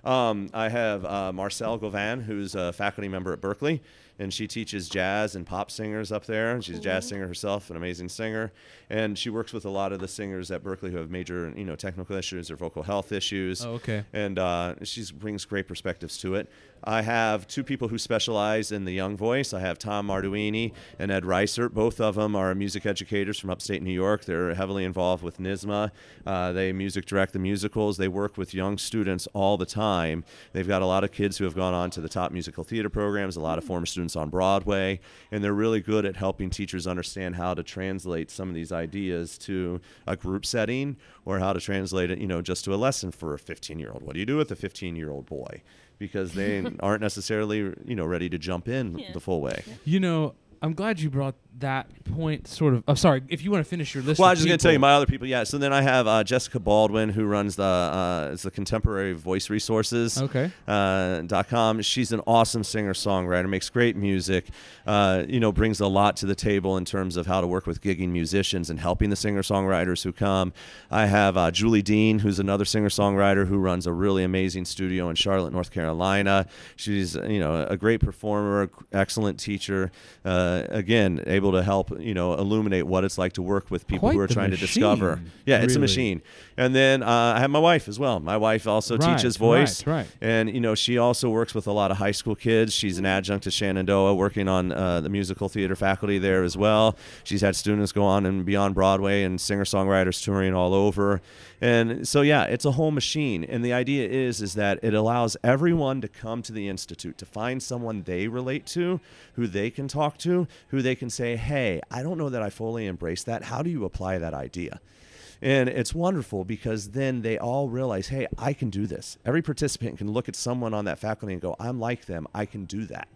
Um, I have uh, Marcelle Gauvin, who's a faculty member at Berklee, and she teaches jazz and pop singers up there. And She's a jazz singer herself, an amazing singer, and she works with a lot of the singers at Berklee who have major, you know, technical issues or vocal health issues Oh, okay. and uh, she brings great perspectives to it. I have two people who specialize in the young voice. I have Tom Arduini and Ed Reisert. Both of them are music educators from upstate New York. They're heavily involved with NYSSMA. Uh, they music direct the musicals. They work with young students all the time. They've got a lot of kids who have gone on to the top musical theater programs, a lot of former students on Broadway, and they're really good at helping teachers understand how to translate some of these ideas to a group setting or how to translate it, you know, just to a lesson for a 15 year old. What do you do with a 15 year old boy? Because they aren't necessarily, you know, ready to jump in Yeah. the full way. You know, I'm glad you brought that point. Sort of. Oh, sorry. If you want to finish your list. Well, I was just going to tell you my other people. Yeah. So then I have uh, Jessica Baldwin, who runs the uh, it's the Contemporary Voice Resources. Okay. Uh, dot com. She's an awesome singer songwriter. Makes great music. Uh, you know, brings a lot to the table in terms of how to work with gigging musicians and helping the singer songwriters who come. I have uh, Julie Dean, who's another singer songwriter who runs a really amazing studio in Charlotte, North Carolina. She's you know a great performer, excellent teacher. Uh, again, able to help you know illuminate what it's like to work with people Quite who are trying to discover. machine, Yeah, it's a machine. And then uh, I have my wife as well. My wife also Right, teaches voice. right, right. And you know, she also works with a lot of high school kids. She's an adjunct to Shenandoah, working on uh, the musical theater faculty there as well. She's had students go on and beyond Broadway and singer songwriters touring all over. And so, yeah, it's a whole machine. And the idea is, is that it allows everyone to come to the institute to find someone they relate to, who they can talk to, who they can say, "Hey, I don't know that I fully embrace that. How do you apply that idea?" And it's wonderful because then they all realize, hey, I can do this. Every participant can look at someone on that faculty and go, I'm like them. I can do that.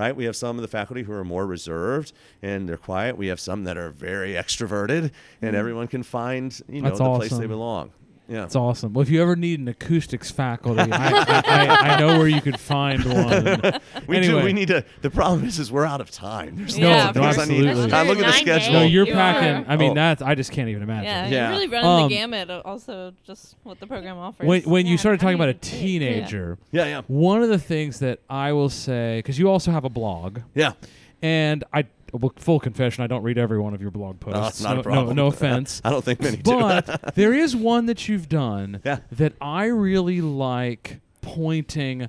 Right? We have some of the faculty who are more reserved and they're quiet. We have some that are very extroverted, and mm. everyone can find, you know, That's the place they belong. Yeah. That's awesome. Well, if you ever need an acoustics faculty, I, I, I, I know where you could find one. We anyway, do. We need to. The problem is, is we're out of time. There's No, Yeah, no, things absolutely. I look at the Nine schedule. no, you're You packing. are. I mean, Oh. that's I just can't even imagine. Yeah, Yeah. you're really running Um, the gamut. Also, just what the program offers. When when you Yeah, started I talking about a mean, it- teenager, Yeah, yeah, one of the things that I will say, because you also have a blog, yeah. and I. Well, full confession, I don't read every one of your blog posts. No, no, a problem. No, no offense. I don't think many do. but there is one that you've done Yeah. that I really like pointing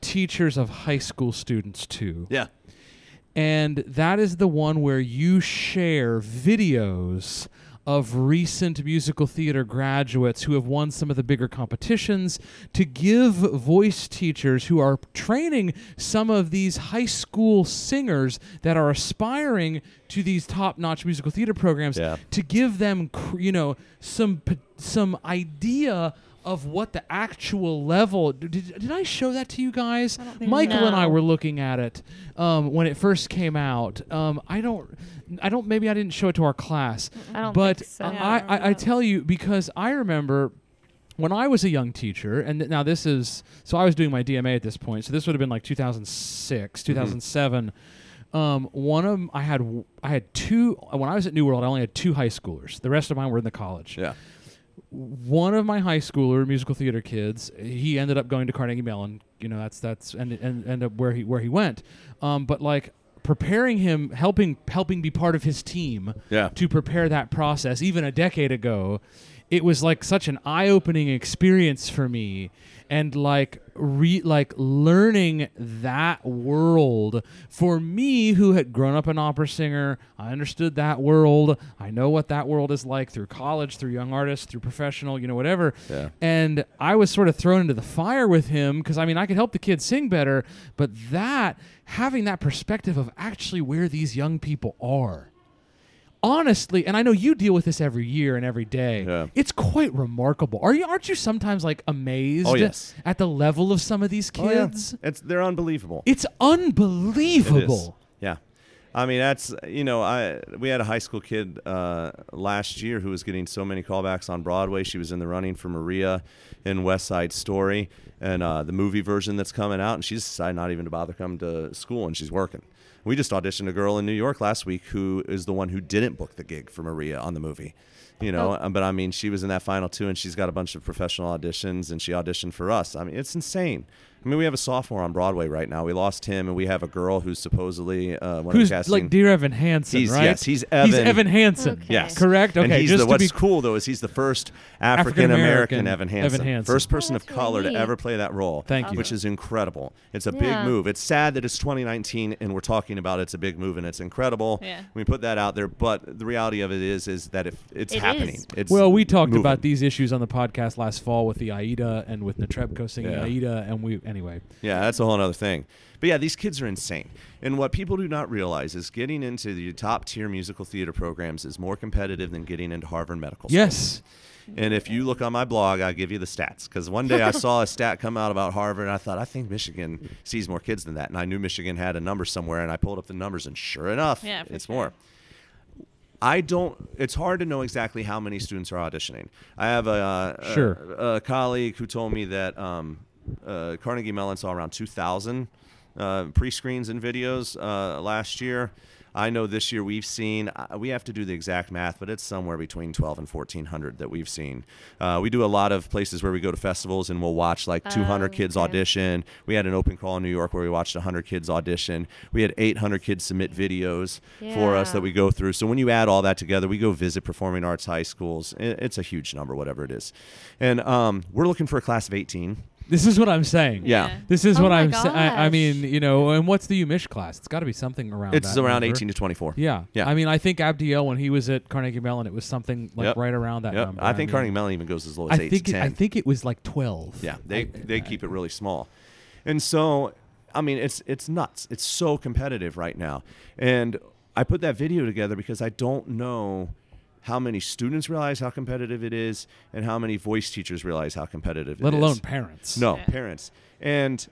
teachers of high school students to. yeah. And that is the one where you share videos of recent musical theater graduates who have won some of the bigger competitions to give voice teachers who are training some of these high school singers that are aspiring to these top-notch musical theater programs Yeah. to give them cr- you know some p- some idea of what the actual level did, did I show that to you guys? Think Michael and I were looking at it um, when it first came out. Um, I don't I don't maybe I didn't show it to our class I don't but think so. I, I I, I tell you because I remember when I was a young teacher, and th- now this is so I was doing my DMA at this point, so this would have been like 2006, 2007. Um, one of 'em- I had w- I had two when I was at New World. I only had two high schoolers. The rest of mine were in the college. Yeah. One of my high schooler musical theater kids, he ended up going to Carnegie Mellon. You know, that's that's and and end up where he where he went. Um, but like preparing him, helping helping be part of his team Yeah. to prepare that process even a decade ago it was like such an eye-opening experience for me and like re like learning that world. For me who had grown up an opera singer i understood that world. I know what that world is like through college through young artists through professional you know whatever. Yeah. and i was sort of thrown into the fire with him because i mean i could help the kids sing better but that having that perspective of actually where these young people are honestly, and I know you deal with this every year and every day. Yeah. It's quite remarkable. Are you? Aren't you sometimes like amazed? Oh, yes. At the level of some of these kids, Oh, yeah. It's they're unbelievable. It's It is. unbelievable. Yeah. I mean, that's you know, I we had a high school kid uh, last year who was getting so many callbacks on Broadway. She was in the running for Maria in West Side Story and uh, the movie version that's coming out, and she's decided not even to bother coming to school, and she's working. We just auditioned a girl in New York last week who is the one who didn't book the gig for Maria on the movie. You know, Oh. but I mean, she was in that final too, and she's got a bunch of professional auditions, and she auditioned for us. I mean, it's insane. I mean, we have a sophomore on Broadway right now. We lost him, and we have a girl who's supposedly uh, one Who's of the casting. like Dear Evan Hansen, He's- right? yes, he's Evan. He's Evan. Evan Hansen. Okay. Yes, Correct? Okay, And he's just the, to what's be- cool though is he's the first African African-American Evan Hansen, Evan Hansen. first person Oh, of that's really color to ever play that role. Thank you. Which is incredible. It's a Yeah. big move. It's sad that it's 2019 and we're talking about it's a big move and it's incredible. Yeah. We put that out there, but the reality of it is is that if it's It happening, is. it's Well, we talked moving. about these issues on the podcast last fall with the Aida and with Netrebko singing Yeah. Aida, and we anyway. Yeah, that's a whole other thing. But yeah, these kids are insane. And what people do not realize is getting into the top tier musical theater programs is more competitive than getting into Harvard Medical School. Yes. And if you look on my blog, I'll give you the stats. Because one day I saw a stat come out about Harvard, and I thought, I think Michigan sees more kids than that. And I knew Michigan had a number somewhere, and I pulled up the numbers, and sure enough, Yeah, it's sure. more. I don't. It's hard to know exactly how many students are auditioning. I have a, uh, Sure. a, a colleague who told me that um, uh, Carnegie Mellon saw around 2,000 uh, pre-screens and videos uh, last year. I know this year we've seen. Uh, we have to do the exact math, but it's somewhere between 12 and 1,400 that we've seen. Uh, we do a lot of places where we go to festivals and we'll watch like 200 Oh, kids okay. audition. We had an open call in New York where we watched 100 kids audition. We had 800 kids submit videos for us that we go through. So when you add all that together, we go visit performing arts high schools. It's a huge number, whatever it is. And um, we're looking for a class of 18. This is what I'm saying. Yeah. Yeah. This is Oh what I'm saying. I, I mean, you know, and what's the UMich class? It's got to be something around. It's that around number. 18 to 24. Yeah. Yeah. I mean, I think Abdiel when he was at Carnegie Mellon, it was something like Yep. right around that Yep. number. I think mean, Carnegie Mellon even goes as low as I 8 think to it, I think it was like 12. Yeah, they I- they I- keep it really small, and so I mean it's it's nuts. It's so competitive right now, and I put that video together because I don't know how many students realize how competitive it is, and how many voice teachers realize how competitive it is? let alone parents. No, Yeah. parents. And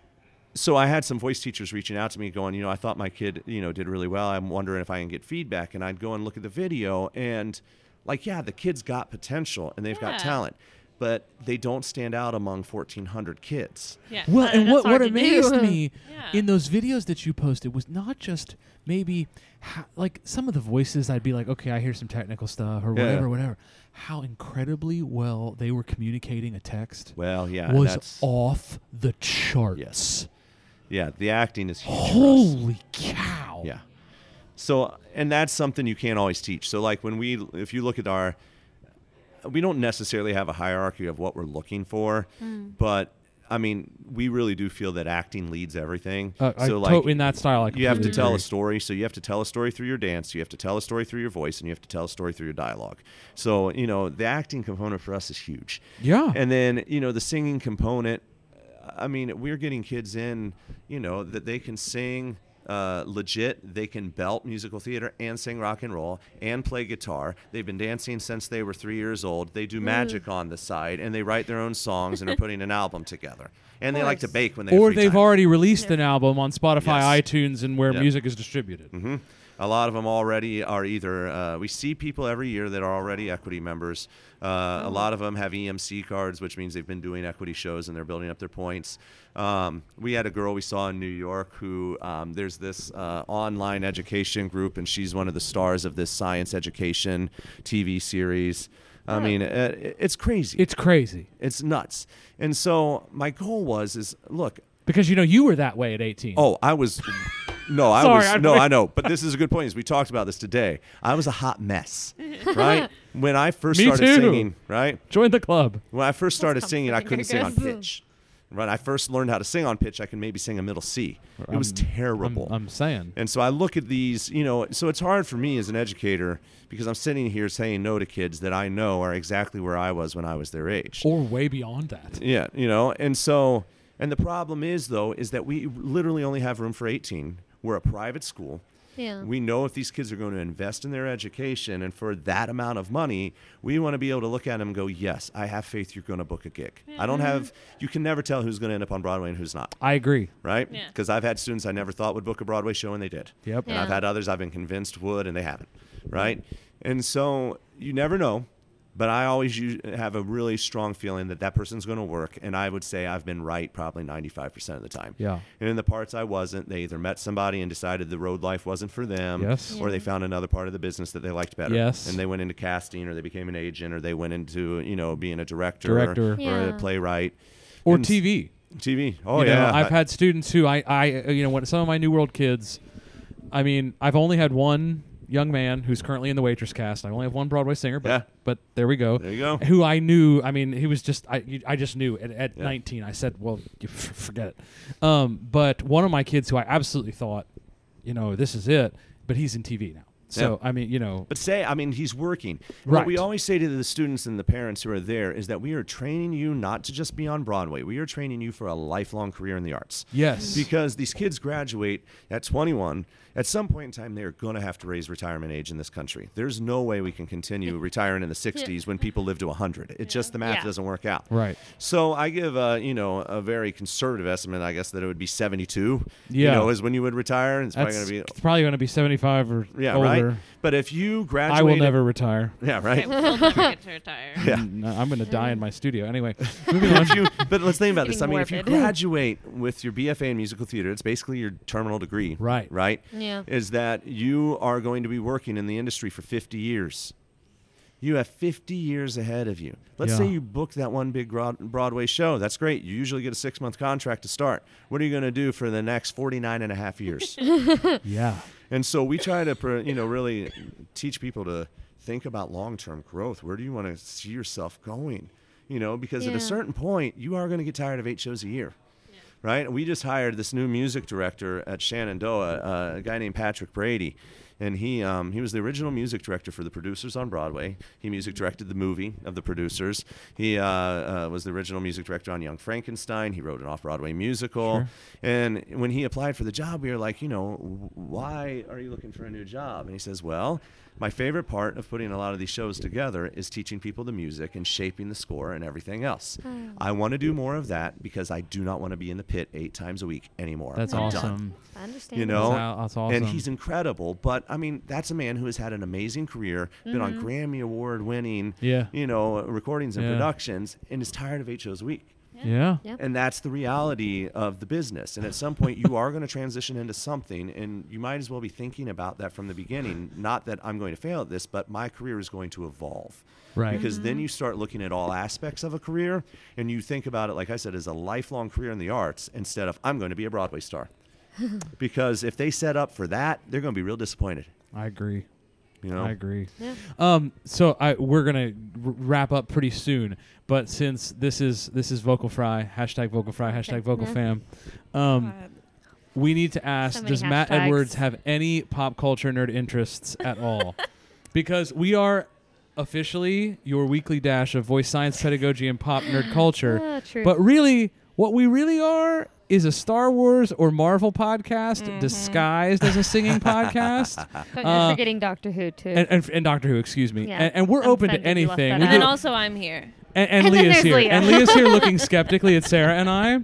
so I had some voice teachers reaching out to me going, you know, I thought my kid, you know, did really well. I'm wondering if I can get feedback. And I'd go and look at the video and like, yeah, the kid's got potential and they've Yeah. got talent, but they don't stand out among 1400 kids. Yeah. Well, Uh, and what, what amazed do. me Yeah. in those videos that you posted was not just maybe how, like some of the voices I'd be like, okay, I hear some technical stuff or Yeah. whatever, whatever. How incredibly well they were communicating a text Well, yeah, was that's, off the charts. Yes. yeah, the acting is huge. Holy cow! Yeah. So, and that's something you can't always teach. So, like when we, if you look at our, we don't necessarily have a hierarchy of what we're looking for, but I mean, we really do feel that acting leads everything. Uh, I so, to- like, in that style, I you have to completely tell a story. So you have to tell a story through your dance. You have to tell a story through your voice, and you have to tell a story through your dialogue. So you know the acting component for us is huge. Yeah. And then you know the singing component. I mean, we're getting kids in, you know, that they can sing uh, legit. They can belt musical theater and sing rock and roll and play guitar. They've been dancing since they were three years old. They do magic on the side and they write their own songs and are putting an album together. And they like to bake when they or they've time. already released an album on Spotify, Yes. iTunes, and where Yep. music is distributed. hmm A lot of them already are either. Uh, we see people every year that are already equity members. Uh, A lot of them have EMC cards, which means they've been doing equity shows and they're building up their points. Um, we had a girl we saw in New York who um, there's this uh, online education group, and she's one of the stars of this science education TV series. I mean, uh, it's crazy. It's crazy it's nuts. And so my goal was is look, because you know you were that way at 18. Oh, I was. No, I Sorry, was. I- no, I know. But this is a good point. Is we talked about this today. I was a hot mess, right? When I first Me started too. singing, right? Join the club. When I first started singing, I couldn't sing on pitch. When I first learned how to sing on pitch, I could maybe sing a middle C. It was I'm- terrible. I'm, I'm saying. And so I look at these, you know, so it's hard for me as an educator because I'm sitting here saying no to kids that I know are exactly where I was when I was their age. Or way beyond that. Yeah, you know, and so and the problem is though is that we literally only have room for 18. We're a private school. Yeah. We know if these kids are going to invest in their education and for that amount of money, we want to be able to look at them and go, "Yes, I have faith you're going to book a gig." I don't mm-hmm. have you can never tell who's going to end up on Broadway and who's not, I agree. right? Yeah. Because I've had students I never thought would book a Broadway show and they did. Yep. And I've had others I've been convinced would and they haven't, right? And so you never know, but I always u- have a really strong feeling that that person's going to work, and I would say I've been right probably 95% of the time. Yeah. And in the parts I wasn't, they either met somebody and decided the road life wasn't for them, Yes. or they found another part of the business that they liked better. Yes. And they went into casting, or they became an agent, or they went into you know being a director, Director. or, or Yeah. a playwright, Or And TV. TV. Oh you know, yeah, I've I- had students who I, I, you know, when some of my New World kids, I mean, I've only had one young man who's currently in the waitress cast. I only have one Broadway singer, but Yeah. but there we go. There you go. Who I knew. I mean, he was just I. you- I just knew at, at Yeah. 19. I said, well, f- forget it. Um, but one of my kids who I absolutely thought, you know, this is it. But he's in TV now. So I mean, you know, But say, I mean, he's working. Right. What we always say to the students and the parents who are there is that we are training you not to just be on Broadway. We are training you for a lifelong career in the arts. yes, Because these kids graduate at 21. At some point in time, they're going to have to raise retirement age in this country. There's no way we can continue retiring in the 60s when people live to 100. It just the math Yeah. doesn't work out. right. So I give a you know a very conservative estimate. I guess that it would be 72. Yeah. You know, is when you would retire. It's probably going to be probably going to be 75 or yeah, older. right. But if you graduate, I will never retire. Yeah, right. we'll never get to retire. Yeah. I'm going to die in my studio. Anyway, moving on. you, but let's think about this. I Getting mean, if you graduate with your BFA in musical theater, it's basically your terminal degree. Right. Right. Yeah. Is that you are going to be working in the industry for 50 years. You have 50 years ahead of you. Let's say you book that one big Broadway show. That's great. You usually get a six month contract to start. What are you going to do for the next 49 and a half years? yeah. And so we try to, you know, really teach people to think about long-term growth. Where do you want to see yourself going? You know, because at a certain point, you are going to get tired of eight shows a year, right? We just hired this new music director at Shenandoah, uh, a guy named Patrick Brady, and he um, he was the original music director for the producers on Broadway. He music directed the movie of the producers. He uh, uh, was the original music director on Young Frankenstein. He wrote an off-Broadway musical. Sure. And when he applied for the job, we were like, you know, why are you looking for a new job? And he says, well, my favorite part of putting a lot of these shows together is teaching people the music and shaping the score and everything else. Hmm. I want to do more of that because I do not want to be in the pit eight times a week anymore. That's I'm awesome. done. I understand. You know, That's- that's awesome. and he's incredible. But I mean, that's a man who has had an amazing career, been on mm-hmm. Grammy Award winning, Yeah. you know, recordings and Yeah. productions, and is tired of eight shows a week. Yeah. Yeah. And that's the reality of the business. And at some point, you are going to transition into something, and you might as well be thinking about that from the beginning. Not that I'm going to fail at this, but my career is going to evolve. Right. Because then mm-hmm. you start looking at all aspects of a career, and you think about it, like I said, as a lifelong career in the arts instead of I'm going to be a Broadway star. because if they set up for that, they're going to be real disappointed. I agree. You know, I agree. Yeah. Um, so I we're gonna r- wrap up pretty soon, but since this is this is Vocal Fry hashtag Vocal Fry hashtag Vocal Yeah. Fam, um, we need to ask: So many Does Matt hashtags. Edwards have any pop culture nerd interests at all? because we are officially your weekly dash of voice science, pedagogy, and pop nerd culture. Ah, true. But really, what we really are is a Star Wars or Marvel podcast Mhm. disguised as a singing podcast. But uh, you're forgetting Doctor Who too. And, and, and Doctor Who, excuse me. Yeah. And, and we're I'm open to offended you left anything. And then also I'm here. And, and, And Leah's here. Leah. And Leah's here looking skeptically at Sarah and I.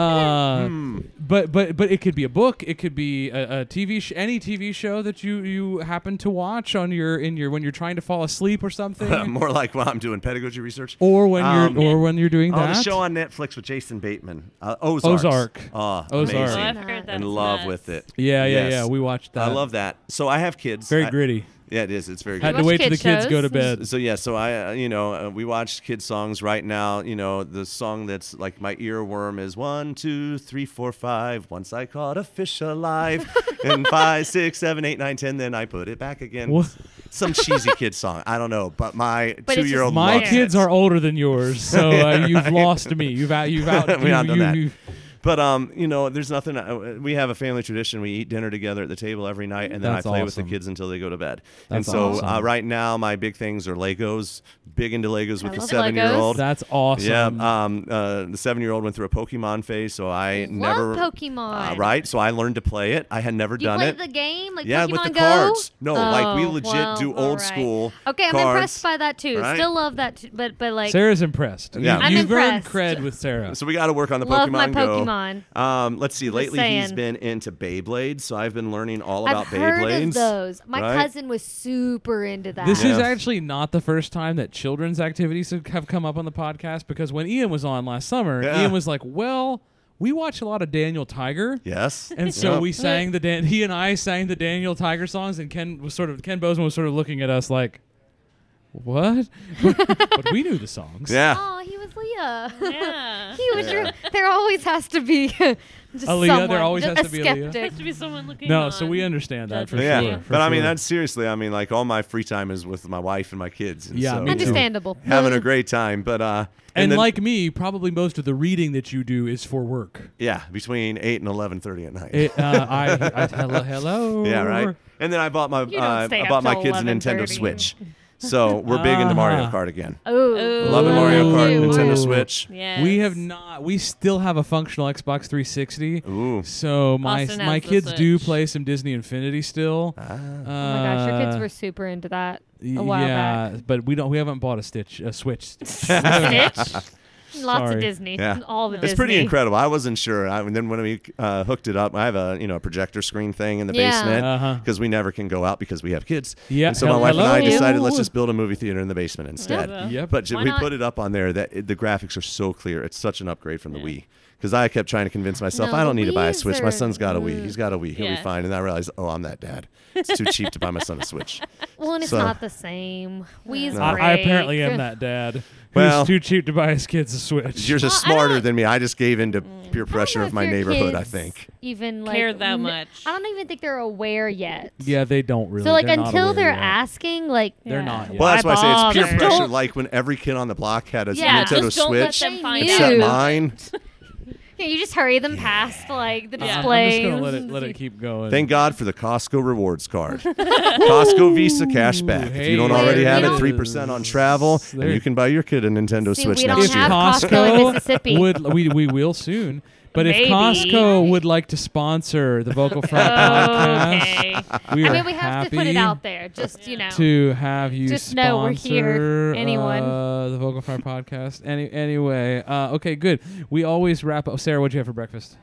Uh, Hmm. but but but it could be a book. It could be a, a TV sh- any TV show that you you happen to watch on your in your when you're trying to fall asleep or something, more like when I'm doing pedagogy research. or when Um, you're or when you're doing Oh, that. the show on Netflix with Jason Bateman, uh, Ozark. Ozark. Oh, Ozark. Oh. I've heard that. In love with it. yeah, yeah, Yes. yeah. We watched that. I love that. So I have kids. Very I- gritty. Yeah, it is. It's very good. Had to wait till the kid kids go to bed. So yeah, so I, uh, you know, uh, we watch kid songs right now. You know, the song that's like my earworm is one, two, three, four, five. Once I caught a fish alive, and five, six, seven, eight, nine, ten. Then I put it back again. What? Some cheesy kid song. I don't know, but my But two-year-old just My loves kids it. are older than yours, so uh, you've right. lost me. You've out. You've out. We you, haven't done you- that. You- But um, you know, there's nothing. Uh, we have a family tradition. We eat dinner together at the table every night, and then That's I play with the kids until they go to bed. and That's so uh, right now, my big things are Legos. Big into Legos with the love seven-year-old. That's awesome. Yeah, um, uh, the seven-year-old went through a Pokemon phase, so I Love never. Pokemon. Uh, right, so I learned to play it. I had never You done it. the game, like yeah, Pokemon with the Go? cards. No, like we Oh, legit well, do old right. school. Okay, I'm cards. impressed by that too. right? Still love that, t- but but like Sarah's impressed. You- Yeah. I'm You've earned impressed. cred with Sarah. So we got to work on the love Pokemon my Go. Pokemon. Um, let's see. Lately, he's been into Beyblades, so I've been learning all I've about heard Beyblades. of those. My right? cousin was super into that. This is Yeah. actually not the first time that children's activities have- have come up on the podcast because when Ian was on last summer, Yeah. Ian was like, "Well, we watch a lot of Daniel Tiger." Yes. And so Yep. we sang the Dan- he and I sang the Daniel Tiger songs, and Ken was sort of Ken Bozeman was sort of looking at us like, "What?" but we knew the songs. Yeah. Oh, he was Leah. Yeah. he was. Yeah. Your, there always has to be just A Leah, there someone, always just has a to be a Leah. skeptic. Has to be someone looking. No, on. so we understand that for Judging. Yeah, sure. for but I mean sure. that's seriously. I mean, like all my free time is with my wife and my kids. And Yeah, so, me too. Understandable. Having a great time, but uh, and, then- like me, probably most of the reading that you do is for work. yeah, between eight and eleven thirty at night. It, uh, I, I hello, hello. yeah, right. And then I bought my don't uh, stay I up bought my till kids a Nintendo 11:30. Switch. So we're big into Mario Uh-huh. Kart again. Oh, Loving Mario Kart, Ooh. Nintendo Switch. Yes. We have not. We still have a functional Xbox 360. Ooh. So my Austin has my the kids do Switch. play some Disney Infinity still. Ah. Oh my gosh, your kids Uh, were super into that a while yeah, back. but we don't. We haven't bought a Stitch, a Switch. Stitch. Lots Sorry. of Disney. Yeah. All the It's Disney. pretty incredible. I wasn't sure. I, and then when we uh, hooked it up, I have a you know a projector screen thing in the Yeah. basement Uh-huh. because we never can go out because we have kids. Yeah, And so my hel- wife and I hello. decided let's just build a movie theater in the basement instead. Yeah. Yep. But Why we not? put it up on there that it, the graphics are so clear. It's such an upgrade from the Wii. Because I kept trying to convince myself No, I don't the need to buy a Wiis Switch. My son's got a Wii. He's got a Wii. He'll be fine. And I realized, oh, I'm that dad. It's too cheap to buy my son a Switch. Well, and it's not the same. We's No. I, great. I apparently am that dad. Well- who's too cheap to buy his kids a Switch. You're just Well, I smarter don't- than me. I just gave in to mm. peer I don't pressure know of if my your neighborhood. I kids think. Even like Care that much. I don't even think they're aware yet. yeah, they don't really. so like they're not until aware they're yet. asking, like they're Yeah. not. Yet. Well, that's why I say it's peer pressure. Don't- Like when every kid on the block had a Yeah, Nintendo just don't let Switch, them find except knew. mine. Yeah, you just hurry them past like the Yeah. I'm displays. just gonna let it let it keep going. Thank God for the Costco rewards card. Costco Visa cashback. if you don't hey, already have it it, is. three percent on travel, There- and you can buy your kid a Nintendo See, Switch we don't next if year. have Costco in Mississippi. would we we will soon. But if Costco would like to sponsor the Vocal Fry podcast, we I mean, we have to put it out there. Just you know. to have you Just know we're here. sponsor, Anyone. uh, the Vocal Fry podcast. Any anyway, uh, okay, good. We always wrap up. Sarah, what'd you have for breakfast?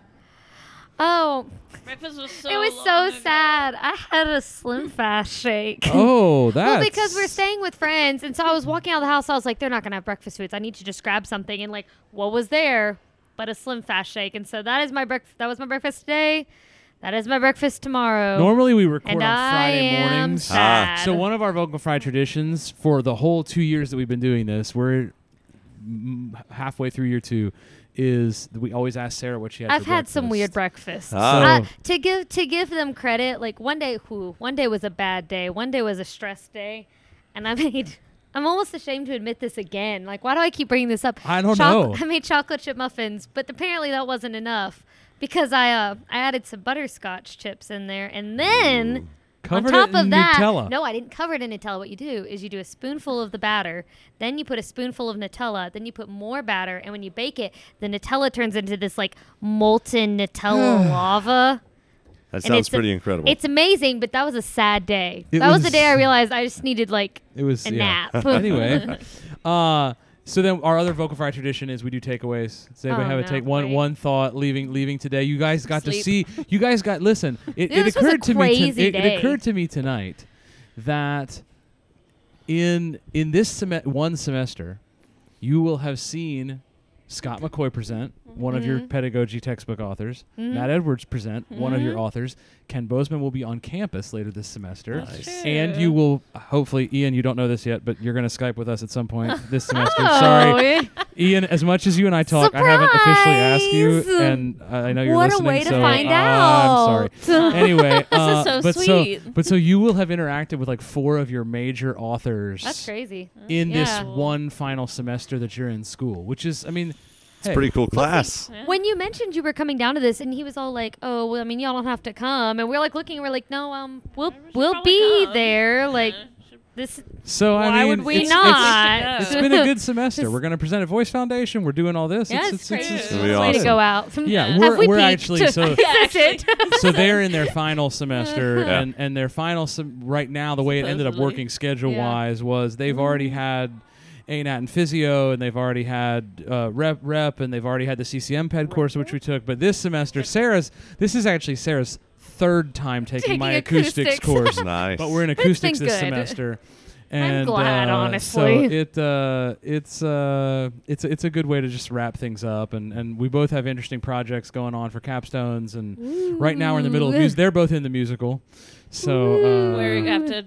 Oh, Breakfast was so. it was so ago. sad. I had a Slim Fast shake. Oh, that's Well, because we're staying with friends, and so I was walking out of the house. I was like, "They're not gonna have breakfast foods. I need to just grab something." And like, what was there? But a Slim Fast shake. And so that is my breakfast. That was my breakfast today. That is my breakfast tomorrow. Normally we record and on I Friday am mornings. sad. So one of our Vocal Fry traditions for the whole two years that we've been doing this, we're halfway through year two, is we always ask Sarah what she had. I've for had some weird breakfast. breakfasts. Ah. Uh, to give to give them credit, like one day, whew, one day was a bad day. One day was a stress day, and I made. I'm almost ashamed to admit this again. Like, why do I keep bringing this up? I don't Choc- know. I made chocolate chip muffins, but apparently that wasn't enough because I uh I added some butterscotch chips in there, and then Covered on top of that, Nutella. no, I didn't cover it in Nutella. What you do is you do a spoonful of the batter, then you put a spoonful of Nutella, then you put more batter, and when you bake it, the Nutella turns into this like molten Nutella lava. That And sounds it's a- pretty incredible. It's amazing, but that was a sad day. It that was, the day I realized I just needed like It was a yeah. nap. anyway, uh, so then our other vocal fry tradition is we do takeaways. Does anybody Oh, have a take one wait. one thought leaving leaving today? You guys got to see. You guys got listen. It, Yeah, it this was a occurred to me. To, it, it occurred to me tonight that in in this sem- one semester, you will have seen Scott McCoy present, one of your Mhm. pedagogy textbook authors. Mhm. Matt Edwards present, one of your Mhm. authors. Ken Bozeman will be on campus later this semester. Nice. And you will hopefully, Ian. You don't know this yet, but you're going to Skype with us at some point this semester. Oh, Sorry, Ian. As much as you and I talk, I haven't officially asked you, and uh, I know you're What a listening. way to so find uh, I'm sorry. out. Anyway, uh, so but sweet. so but so you will have interacted with like four of your major authors That's crazy. in this one final semester that you're in school, which is, I mean, it's hey, pretty cool class. Yeah. When you mentioned you were coming down to this, and he was all like, "Oh, well, I mean, y'all don't have to come," and we're like looking, we're like, "No, um, we'll We should we'll be come. there." Like Yeah, should- this. So I Why mean, would we it's, not? It's, it's been a good semester. We're going to present at Voice Foundation. We're doing all this. Yeah, it's, it's, it's, great. it's, it's be Way to go out. Yeah, we're- we we're actually- so- Is it? so they're in their final semester, Yeah. and and their final sem- right now. The way it ended up working schedule wise was they've already had. ANAT and physio, and they've already had uh, rep, rep, and they've already had the CCM ped course, which we took. But this semester, Sarah's this is actually Sarah's third time taking, Taking my acoustics, acoustics. course, nice. but we're in been acoustics this good. semester. I'm And glad, uh, honestly. So it uh, it's uh, it's it's a good way to just wrap things up, and, and we both have interesting projects going on for capstones, and right now we're in the middle of Ooh. music. They're both in the musical, so uh, Where we have to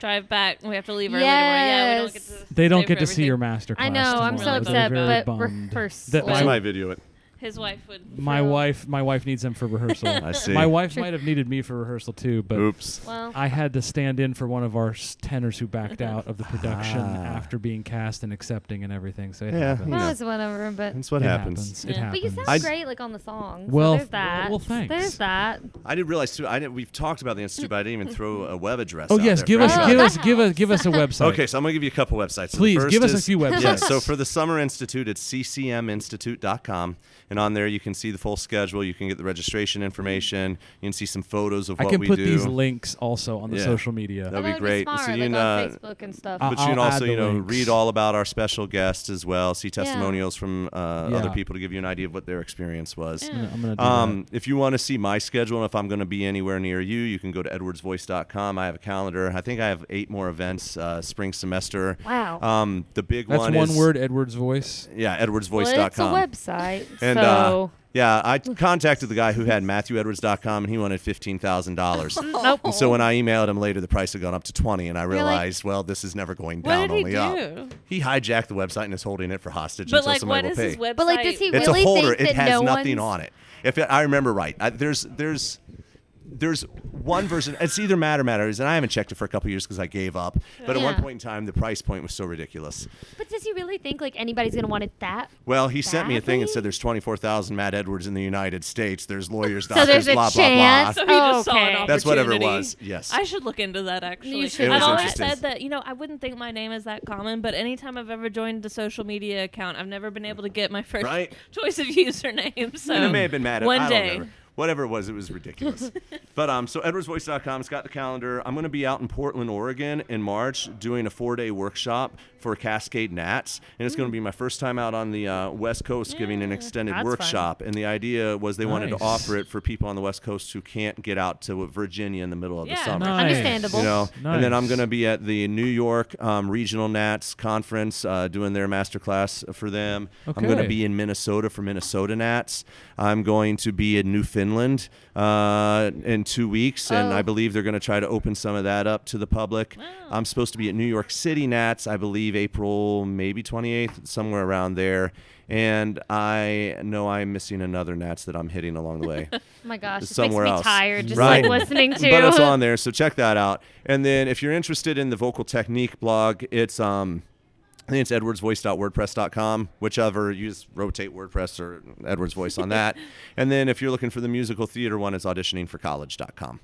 drive back. We have to leave early tomorrow. Yeah, we don't get Yes. to. they don't get for to see your everything. master class. I know. I'm so tomorrow. They're upset, very but bummed. rehearsal. That I my- might video it. His wife would. My throw- wife, my wife needs him for rehearsal. I see. my wife might have needed me for rehearsal too, but Oops. well, I had to stand in for one of our s- tenors who backed out of the production Ah. after being cast and accepting and everything. So it Yeah, happens. you well, know. it's whatever. But That's what it happens. It Yeah. happens. but you sound I- great, like on the song. Well, so there's that. well, thanks. There's that. I didn't realize too. I didn't, we've talked about the institute, but I didn't even throw a web address. Oh out yes, there give for us, Oh, give us, give us, give us a website. Okay, so I'm gonna give you a couple websites. So the Please first give us a is- few websites. Yeah, so for the Summer Institute, it's ccminstitute.com, and on there you can see the full schedule. You can get the registration information. You can see some photos of I what can put do. these links also on the Yeah. social media. That'd be Although great. Smart, So you like can, on uh, Facebook and stuff. I'll- but you can also, you know, links. read all about our special guests as well. See Yeah. testimonials from uh, Yeah. other people to give you an idea of what their experience was. Yeah. I'm gonna- I'm gonna do Um, if you want to see my schedule and if I'm going to be anywhere near you, you can go to edwardsvoice.com. I have a calendar. I think I have eight more events uh, spring semester. wow. Um, the big that. That's one one is word. Edward's voice. Yeah, well, edwardsvoice.com. it's a website. And so uh, yeah, I contacted the guy who had MatthewEdwards.com, and he wanted fifteen thousand dollars. nope. And so when I emailed him later, the price had gone up to twenty, and I You're like- realized, well, this is never going down, What down, did he only up. do? He hijacked the website and is holding it for hostage But until like, somebody what will is pay. his website? But like, does he it's really a holder. think It that has no nothing one's- on it. If it, I remember right, I, there's there's there's one version. It's either Matter Matters, and I haven't checked it for a couple years because I gave up. But at one point in time, the price point was so ridiculous. But does he really think like anybody's gonna want it that? Well, he sent me a thing and said there's 24,000 Matt Edwards in the United States. There's lawyers, So doctors, there's a blah, chance. blah, So he Oh, just saw an okay. That's whatever it was. Yes. I should look into that actually. You should It was I've always interesting. said that, you know, I wouldn't think my name is that common, but anytime I've ever joined a social media account, I've never been able to get my first Right. choice of username. So and it may have been Matt. one I don't day. remember. Whatever it was, it was ridiculous. but um, so edwardsvoice.com, it's got the calendar. I'm going to be out in Portland, Oregon in March doing a four day workshop for Cascade NATS. And it's going to be my first time out on the uh, West Coast giving an extended that's fun. workshop. And the idea was they wanted to offer it for people on the West Coast who can't get out to Virginia in the middle of Yeah. the summer. Nice. Understandable. You know, and then I'm going to be at the New York um, Regional NATS conference uh, doing their master class for them. Okay. I'm going to be in Minnesota for Minnesota NATS. I'm going to be in New Finland uh, in two weeks, and Oh. I believe they're going to try to open some of that up to the public. I'm supposed to be at New York City NATS, I believe April maybe 28th, somewhere around there. And I know I'm missing another NATS that I'm hitting along the way. Oh my gosh, somewhere else. tired just Right. like listening to. but it's on there, so check that out. And then if you're interested in the vocal technique blog, it's um I think it's edwardsvoice.wordpress.com, whichever. Use rotate WordPress or Edwards Voice on that. and then if you're looking for the musical theater one, it's auditioningforcollege.com.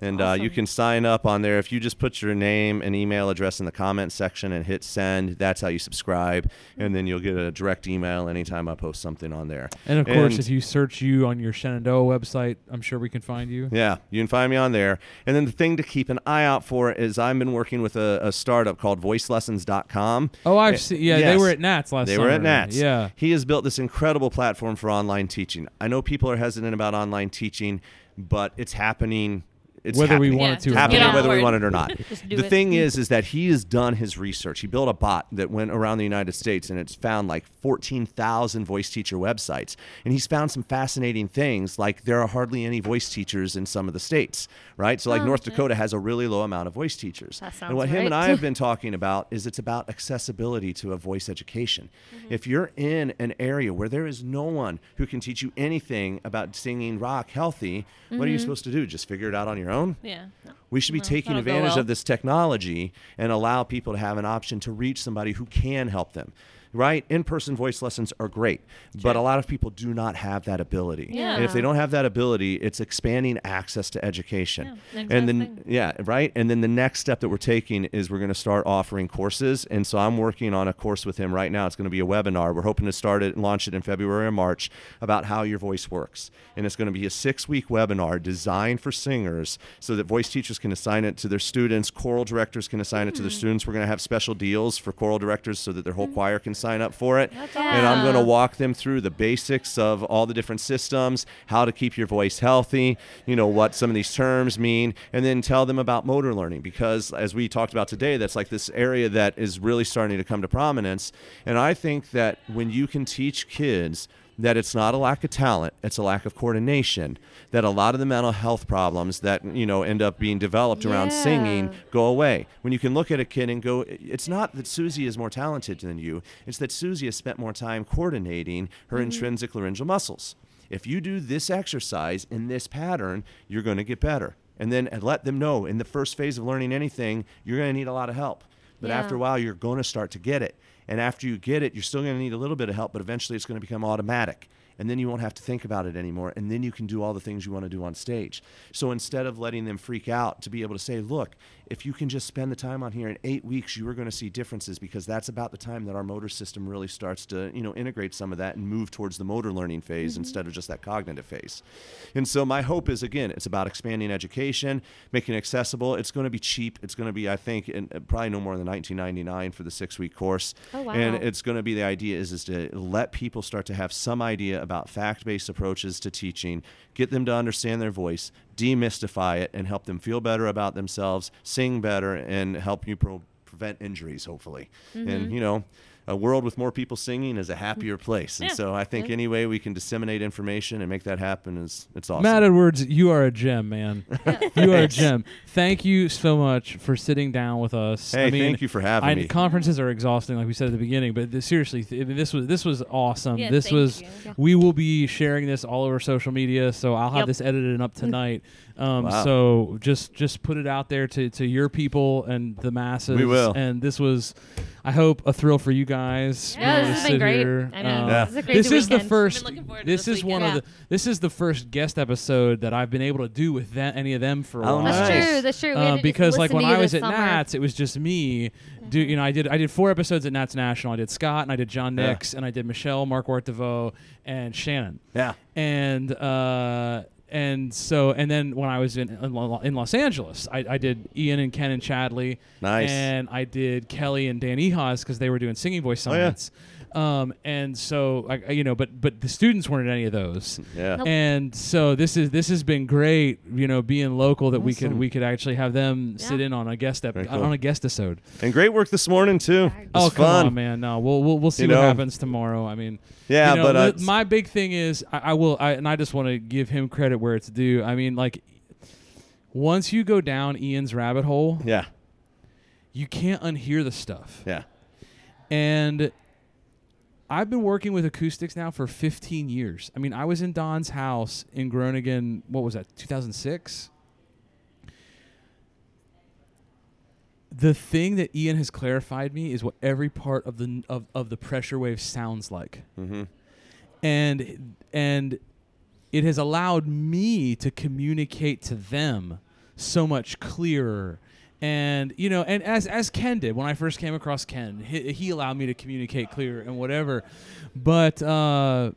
And uh, you can sign up on there. If you just put your name and email address in the comment section and hit send, that's how you subscribe. And then you'll get a direct email anytime I post something on there. And of course, And- if you search you on your Shenandoah website, I'm sure we can find you. Yeah, you can find me on there. And then the thing to keep an eye out for is I've been working with a, a startup called voicelessons.com. Oh, I've Eh, seen. Yeah, they were at NATS last They summer. were at NATS. Yeah. He has built this incredible platform for online teaching. I know people are hesitant about online teaching, but it's happening. It's Whether we happening. want Yeah, it to or not. happening whether we board. want it or not. The it. thing is, is that he has done his research. He built a bot that went around the United States and it's found like 14,000 voice teacher websites. And he's found some fascinating things, like there are hardly any voice teachers in some of the states, right? So like Oh, North okay. Dakota has a really low amount of voice teachers. That and what sounds him and. I have been talking about is it's about accessibility to a voice education. Mm-hmm. If you're in an area where there is no one who can teach you anything about singing rock healthy, what are you mm-hmm. supposed to do? Just figure it out on your own? Yeah. We should be No, taking advantage well. of this technology and allow people to have an option to reach somebody who can help them. Right? In person voice lessons are great, but a lot of people do not have that ability. Yeah. And if they don't have that ability, it's expanding access to education. Yeah, and then, yeah, right? And then the next step that we're taking is we're going to start offering courses. And so I'm working on a course with him right now. It's going to be a webinar. We're hoping to start it and launch it in February or March about how your voice works. And it's going to be a six week webinar designed for singers so that voice teachers can assign it to their students, choral directors can assign it to Hmm. their students. We're going to have special deals for choral directors so that their whole choir can sign up for it. And I'm going to walk them through the basics of all the different systems, how to keep your voice healthy, you know, what some of these terms mean, and then tell them about motor learning because as we talked about today, that's like this area that is really starting to come to prominence. And I think that when you can teach kids that it's not a lack of talent, it's a lack of coordination, that a lot of the mental health problems that, you know, end up being developed around singing go away. When you can look at a kid and go, it's not that Susie is more talented than you, it's that Susie has spent more time coordinating her mm-hmm. intrinsic laryngeal muscles. If you do this exercise in this pattern, you're going to get better. And then and let them know in the first phase of learning anything, you're going to need a lot of help. But Yeah. after a while, you're going to start to get it. And after you get it, you're still going to need a little bit of help, but eventually it's going to become automatic. And then you won't have to think about it anymore. And then you can do all the things you want to do on stage. So instead of letting them freak out, to be able to say, look, if you can just spend the time on here in eight weeks, you are going to see differences because that's about the time that our motor system really starts to, you know, integrate some of that and move towards the motor learning phase instead of just that cognitive phase. And so my hope is again, it's about expanding education, making it accessible. It's going to be cheap. It's going to be, I think, in, uh, probably no more than 19.99 for the six-week course. Oh, wow. And it's going to be the idea is is to let people start to have some idea about fact-based approaches to teaching, get them to understand their voice, demystify it, and help them feel better about themselves, sing better, and help you pro- prevent injuries. Hopefully, Mm-hmm. and you know. A world with more people singing is a happier mm. place, and Yeah. so I think any way we can disseminate information and make that happen is it's awesome. Matt Edwards, you are a gem, man. you are a gem. Thank you so much for sitting down with us. Hey, I mean, thank you for having I, me. conferences are exhausting, like we said at the beginning. But th- seriously, th- this was this was awesome. Yeah, this thank was. you. Yeah. We will be sharing this all over social media, so I'll have Yep. this edited up tonight. Um, Wow. So just just put it out there to, to your people and the masses. We will. And this was, I hope, a thrill for you guys. Yeah, this has been great. here. I know. Um, Yeah. This is a crazy this is the first. Been looking forward to This this is one of the. This is the first guest episode that I've been able to do with that, any of them for a Oh, while. That's Nice. true. That's true. We Uh, had to just because like when I was at summer. NATS, it was just me. Do you know? I did I did four episodes at NATS National. I did Scott and I did John Yeah. Nix and I did Michelle, Mark Wartavo, and Shannon. yeah. And uh, and so and then when I was in in, in Los Angeles, I, I did Ian and Ken and Chadley. Nice. And I did Kelly and Dan Ehas because they were doing singing voice Oh, yeah. Science. Um, and so like you know, but but the students weren't at any of those. Yeah. Nope. And so this is this has been great, you know, being local that we could we could actually have them sit in on a guest ep- cool. on a guest episode. And great work this morning too. Oh was come fun. on, man! No, we'll we'll, we'll see You what know. happens tomorrow. I mean, Yeah, you know, but uh, li- my big thing is I, I will, I, and I just want to give him credit where it's due. I mean, like once you go down Ian's rabbit hole, yeah, you can't unhear the stuff. yeah. And I've been working with acoustics now for 15 years. I mean, I was in Don's house in Groningen. What was that? 2006. The thing that Ian has clarified me is what every part of the of, of the pressure wave sounds like, Mm-hmm. and and it has allowed me to communicate to them so much clearer and you know and as as ken did when i first came across ken he, he allowed me to communicate clear and whatever but uh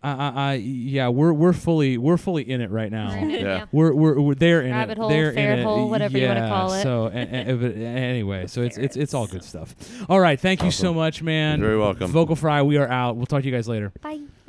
I, I, I yeah we're we're fully we're fully in it right now We're Yeah. yeah. we're we're, we're there in Rabbit it. hole, They're in ferret it. hole, whatever you wanna Yeah, call it. So, a- a- but anyway, so it's it's it's all good stuff. All right, thank you so much, man. You're very welcome. Vocal Fry, we are out. We'll talk to you guys later. Bye.